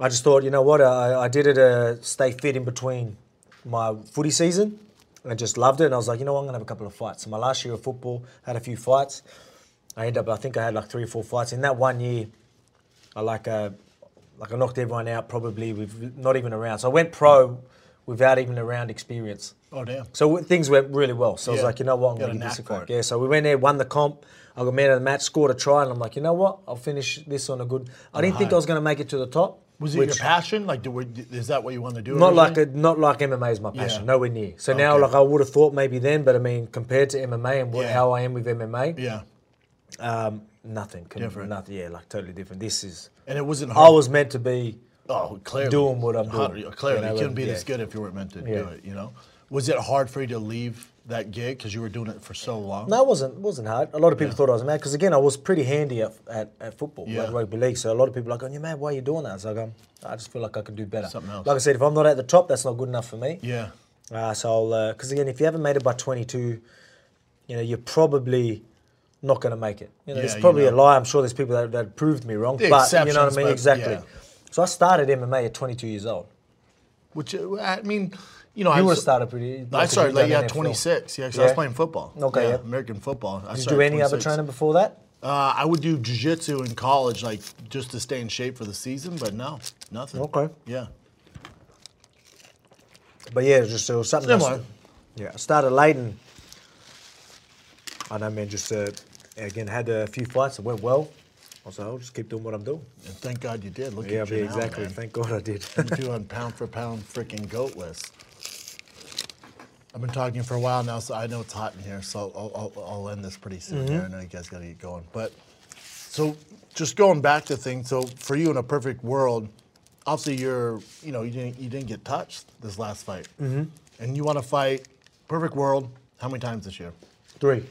I just thought, you know what, I, I did it to stay fit in between my footy season. And I just loved it, and I was like, you know what, I'm gonna have a couple of fights. So my last year of football, had a few fights. I ended up, I think I had like three or four fights in that one year. I like, uh, like I knocked everyone out probably with not even a round. So I went pro without even a round experience. Oh damn! So things went really well. So I was like, you know what, I'm Got to give this a crack. Yeah, so we went there, won the comp. I got man of the match, scored a try, and I'm like, you know what, I'll finish this on a good. I didn't think. I was going to make it to the top. Was it which- your passion? Like, did, were, is that what you want to do? Not like a, not like MMA is my passion, Yeah. nowhere near. So now, like I would have thought maybe then, but I mean, compared to MMA and what, Yeah. how I am with MMA, Yeah, um, nothing. Can, Different. Nothing. Yeah, like totally different. This is. and it wasn't. Hard. I was meant to be. oh, clearly doing what I'm Hard- doing, Clearly, you know, you couldn't be yeah. this good if you weren't meant to do it. You know, was it hard for you to leave that gig because you were doing it for so long? No, it wasn't. It wasn't hard. A lot of people Yeah. thought I was mad because again, I was pretty handy at, at, at football, Yeah. like rugby league. So a lot of people are like, "Oh, you mad? Why are you doing that?" I was like, um, "I just feel like I could do better." Something else. Like I said, if I'm not at the top, that's not good enough for me. Yeah, Uh, so I'll, because again, if you haven't made it by 22, you know, you're probably not going to make it. You know, Yeah, it's you probably a lie. I'm sure there's people that, that proved me wrong, The but you know what I mean? but exactly. So I started MMA at 22 years old. which uh, I mean, you know, I You would was- have started pretty. I started like yeah, NFL. 26. Yeah, 'cause I was playing football. Okay, yeah, yeah. American football. I Did you do any other training before that? Uh, I would do jujitsu in college, like just to stay in shape for the season. But no, nothing. Okay. Yeah. But yeah, it was just it was something. Similar. else. Yeah, I started late and I know, man. Just uh, again had a few fights. that went well. I was like, I'll just keep doing what I'm doing. And thank God you did. Look yeah, at yeah, you now, exactly. man. Thank God I did. you on pound for pound freaking goat list. I've been talking for a while now, so I know it's hot in here. So I'll, I'll, I'll end this pretty soon. Mm-hmm. Here. I know you guys got to get going. But so just going back to things. So for you in a perfect world, obviously you're you know you didn't you didn't get touched this last fight, mm-hmm. and you want to fight perfect world. How many times this year? three.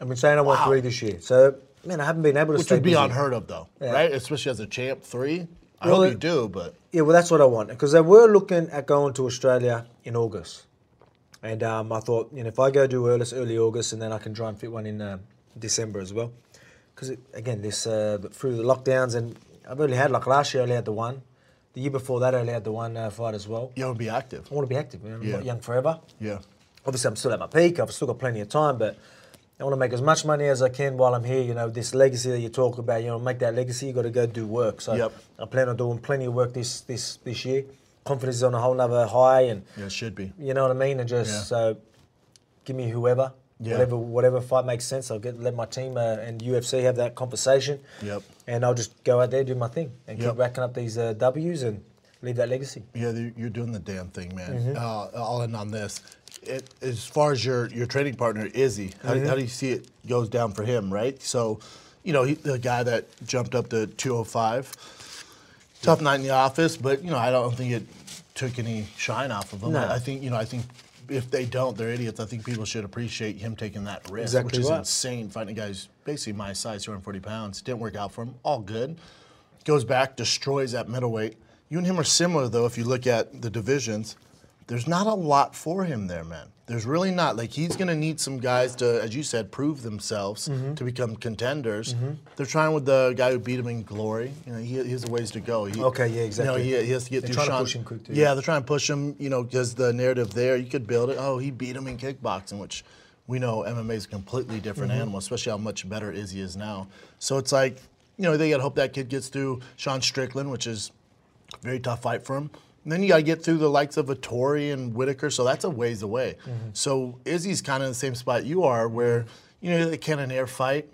I've been saying I want Wow. three this year. So man, I haven't been able to Which stay would be busy. unheard of, though, Yeah. right? Especially as a champ, three. I Well, hope you do, but Yeah, well, that's what I want because they were looking at going to Australia in August, and um, I thought, you know, if I go do early, early August, and then I can try and fit one in uh, December as well, because again, this uh, through the lockdowns, and I've only had like last year, I only had the one, the year before that, I only had the one uh, fight as well. you want to be active. I want to be active. Man. I'm Yeah. not young forever. Yeah. Obviously, I'm still at my peak. I've still got plenty of time, but I want to make as much money as I can while I'm here. You know, this legacy that you talk about. You know, make that legacy. You got to go do work. So Yep. I plan on doing plenty of work this this this year. Confidence is on a whole nother high, and Yeah, it should be. you know what I mean. And just Yeah. so, give me whoever, Yeah. whatever whatever fight makes sense. I'll get let my team uh, and UFC have that conversation. Yep. And I'll just go out there do my thing and Yep. keep racking up these uh, Ws and leave that legacy. Yeah, you- you're doing the damn thing, man. Mm-hmm. Uh, I'll end on this. It, as far as your your training partner Izzy, how, Mm-hmm. how do you see it goes down for him? Right. So, you know, he, the guy that jumped up to 205, tough night in the office, but you know, I don't think it took any shine off of him. No. I, I think you know, I think. If they don't, they're idiots. I think people should appreciate him taking that risk, Exactly which is right. insane. Fighting guys basically my size, 240 pounds, didn't work out for him. All good goes back, destroys that middleweight. You and him are similar, though, if you look at the divisions. There's not a lot for him there, man. There's really not. Like, he's going to need some guys to, as you said, prove themselves Mm-hmm. to become contenders. They're trying with the guy who beat him in glory. You know, he, he has a ways to go. He, Okay, yeah, exactly. You know, he, he has to get They're through trying to push him quick, too. Yeah, they're trying to push him, you know, because the narrative there, you could build it. Oh, he beat him in kickboxing, which we know MMA is a completely different Mm-hmm. animal, especially how much better Izzy is now. So it's like, you know, they got to hope that kid gets through Sean Strickland, which is a very tough fight for him. And then you got to get through the likes of Vettori and Whittaker, so that's a ways away. Mm-hmm. So Izzy's kind of in the same spot you are, where, you know, the Cannonier fight,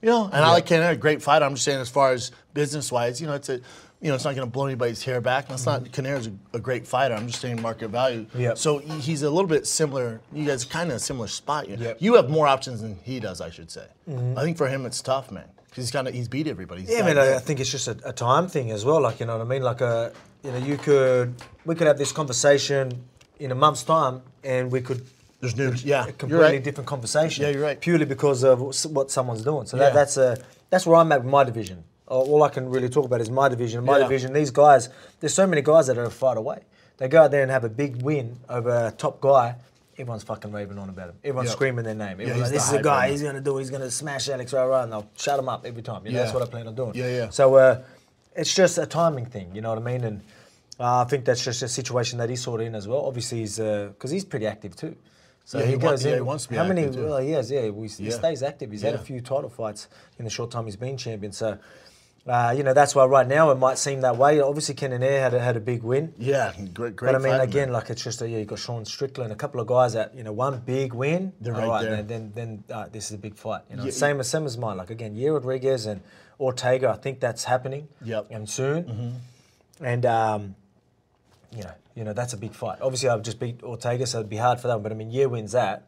You know, and I like Cannonier, great fighter. I'm just saying, as far as business wise, you know, it's a, you know, it's not going to blow anybody's hair back. That's not mm-hmm. Cannonier's a, a great fighter. I'm just saying market value. Yep. So he's a little bit similar. You guys kind of a similar spot. You, Yep. you have more options than he does, I should say. Mm-hmm. I think for him it's tough, man. He's kind of he's beat everybody. He's Yeah, man. I, think it's just a, a time thing as well. Like you know what I mean. Like a, you know, you could we could have this conversation in a month's time, and we could There's news. Yeah, completely right. different conversation. Yeah, you're right. Purely because of what someone's doing. So Yeah. that, that's a that's where I'm at with my division. All all I can really talk about is my division. My Yeah. division. These guys. There's so many guys that are a fight away. They go out there and have a big win over a top guy. Everyone's fucking raving on about him. Everyone's Yeah. screaming their name. Everyone's he's like, this is a guy. man. He's gonna do. He's gonna smash Alex Rara, and they'll shut him up every time. You know, that's what I plan on doing. Yeah, yeah. So uh, it's just a timing thing. You know what I mean? And uh, I think that's just a situation that he's sort of in as well. Obviously, he's because he's pretty active too. So Yeah, he, he goes yeah, in. he wants to be How many? too. Well, he has. Yeah, we, he Yeah. stays active. He's had a few title fights in the short time he's been champion. So. Uh, you know that's why right now it might seem that way. Obviously, Cannonier had a, had a big win, yeah, great, great. but I mean, fighter, again, man. like it's just a, yeah, you got Sean Strickland, a couple of guys that you know, one big win. They're all right there. Then then, then uh, this is a big fight. You know, Yeah, same as same as mine. Like again, yeah, Rodriguez and Ortega. I think that's happening. Yep. And soon. And um, you know, you know that's a big fight. Obviously, I've just beat Ortega, so it'd be hard for them. But I mean, Yair wins that.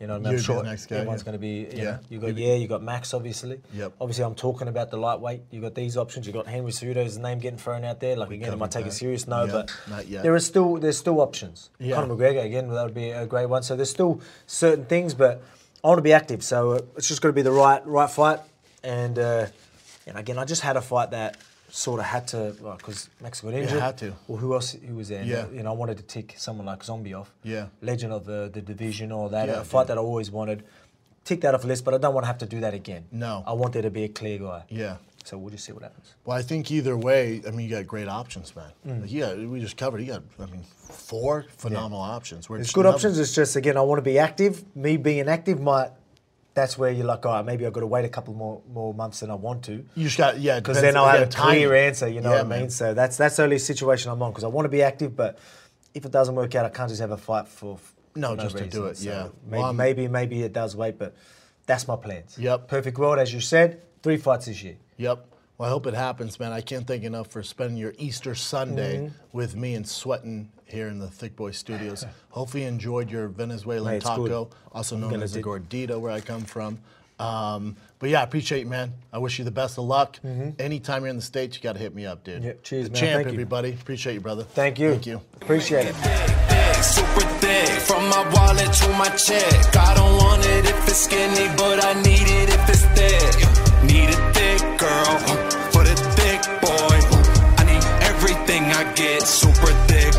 You know, I mean? I'm sure next guy, everyone's yeah. going to be. You Yeah. know, you got yeah, you got Max, obviously. Yep. Obviously, I'm talking about the lightweight. You got these options. You got Henry Cejudo's name getting thrown out there. Like again, am I taking that. serious? No, Yeah, but there are still there's still options. Yeah. Conor McGregor again, that would be a great one. So there's still certain things, but I want to be active. So uh, it's just got to be the right right fight. And uh, and again, I just had a fight that sort of had to because Max got injured. had to. Well, who else? Who was there? Yeah. You know, I wanted to tick someone like Zombie off. Yeah. Legend of the the division or that Yeah, a fight yeah. that I always wanted. Tick that off the list, but I don't want to have to do that again. No. I want there to be a clear guy. Yeah. So we'll just see what happens. Well, I think either way, I mean, you got great options, man. Mm. Like, yeah, we just covered. You got, I mean, four phenomenal options. We're It's good options. It's just again, I want to be active. Me being active might. That's where you're like, all right, maybe I've got to wait a couple more more months than I want to. You just got, yeah, Because then I'll have a clear answer, you know Yeah, what I mean? man. So that's that's the only situation I'm on because I want to be active, but if it doesn't work out, I can't just have a fight for No, for just to do it, So yeah. Maybe, Well, maybe maybe it does wait, but that's my plans. Yep. Perfect world, as you said, three fights this year. Yep. Well, I hope it happens, man. I can't thank you enough for spending your Easter Sunday Mm-hmm. with me and sweating here in the Thiccc Boy Studios. Hopefully, you enjoyed your Venezuelan Hey, it's good. taco, also known as the do- gordita, where I come from. Um, but yeah, I appreciate you, man. I wish you the best of luck. Mm-hmm. Anytime you're in the States, you got to hit me up, dude. Yeah, cheers, the man. champ, Thank you. everybody. Appreciate you, brother. Thank you. Thank you. Appreciate it. Super thick, from my wallet to my check. I don't want it if it's skinny, but I need it if it's thick. Need a thick girl uh, for the thick boy. Uh, I need everything I get super thick.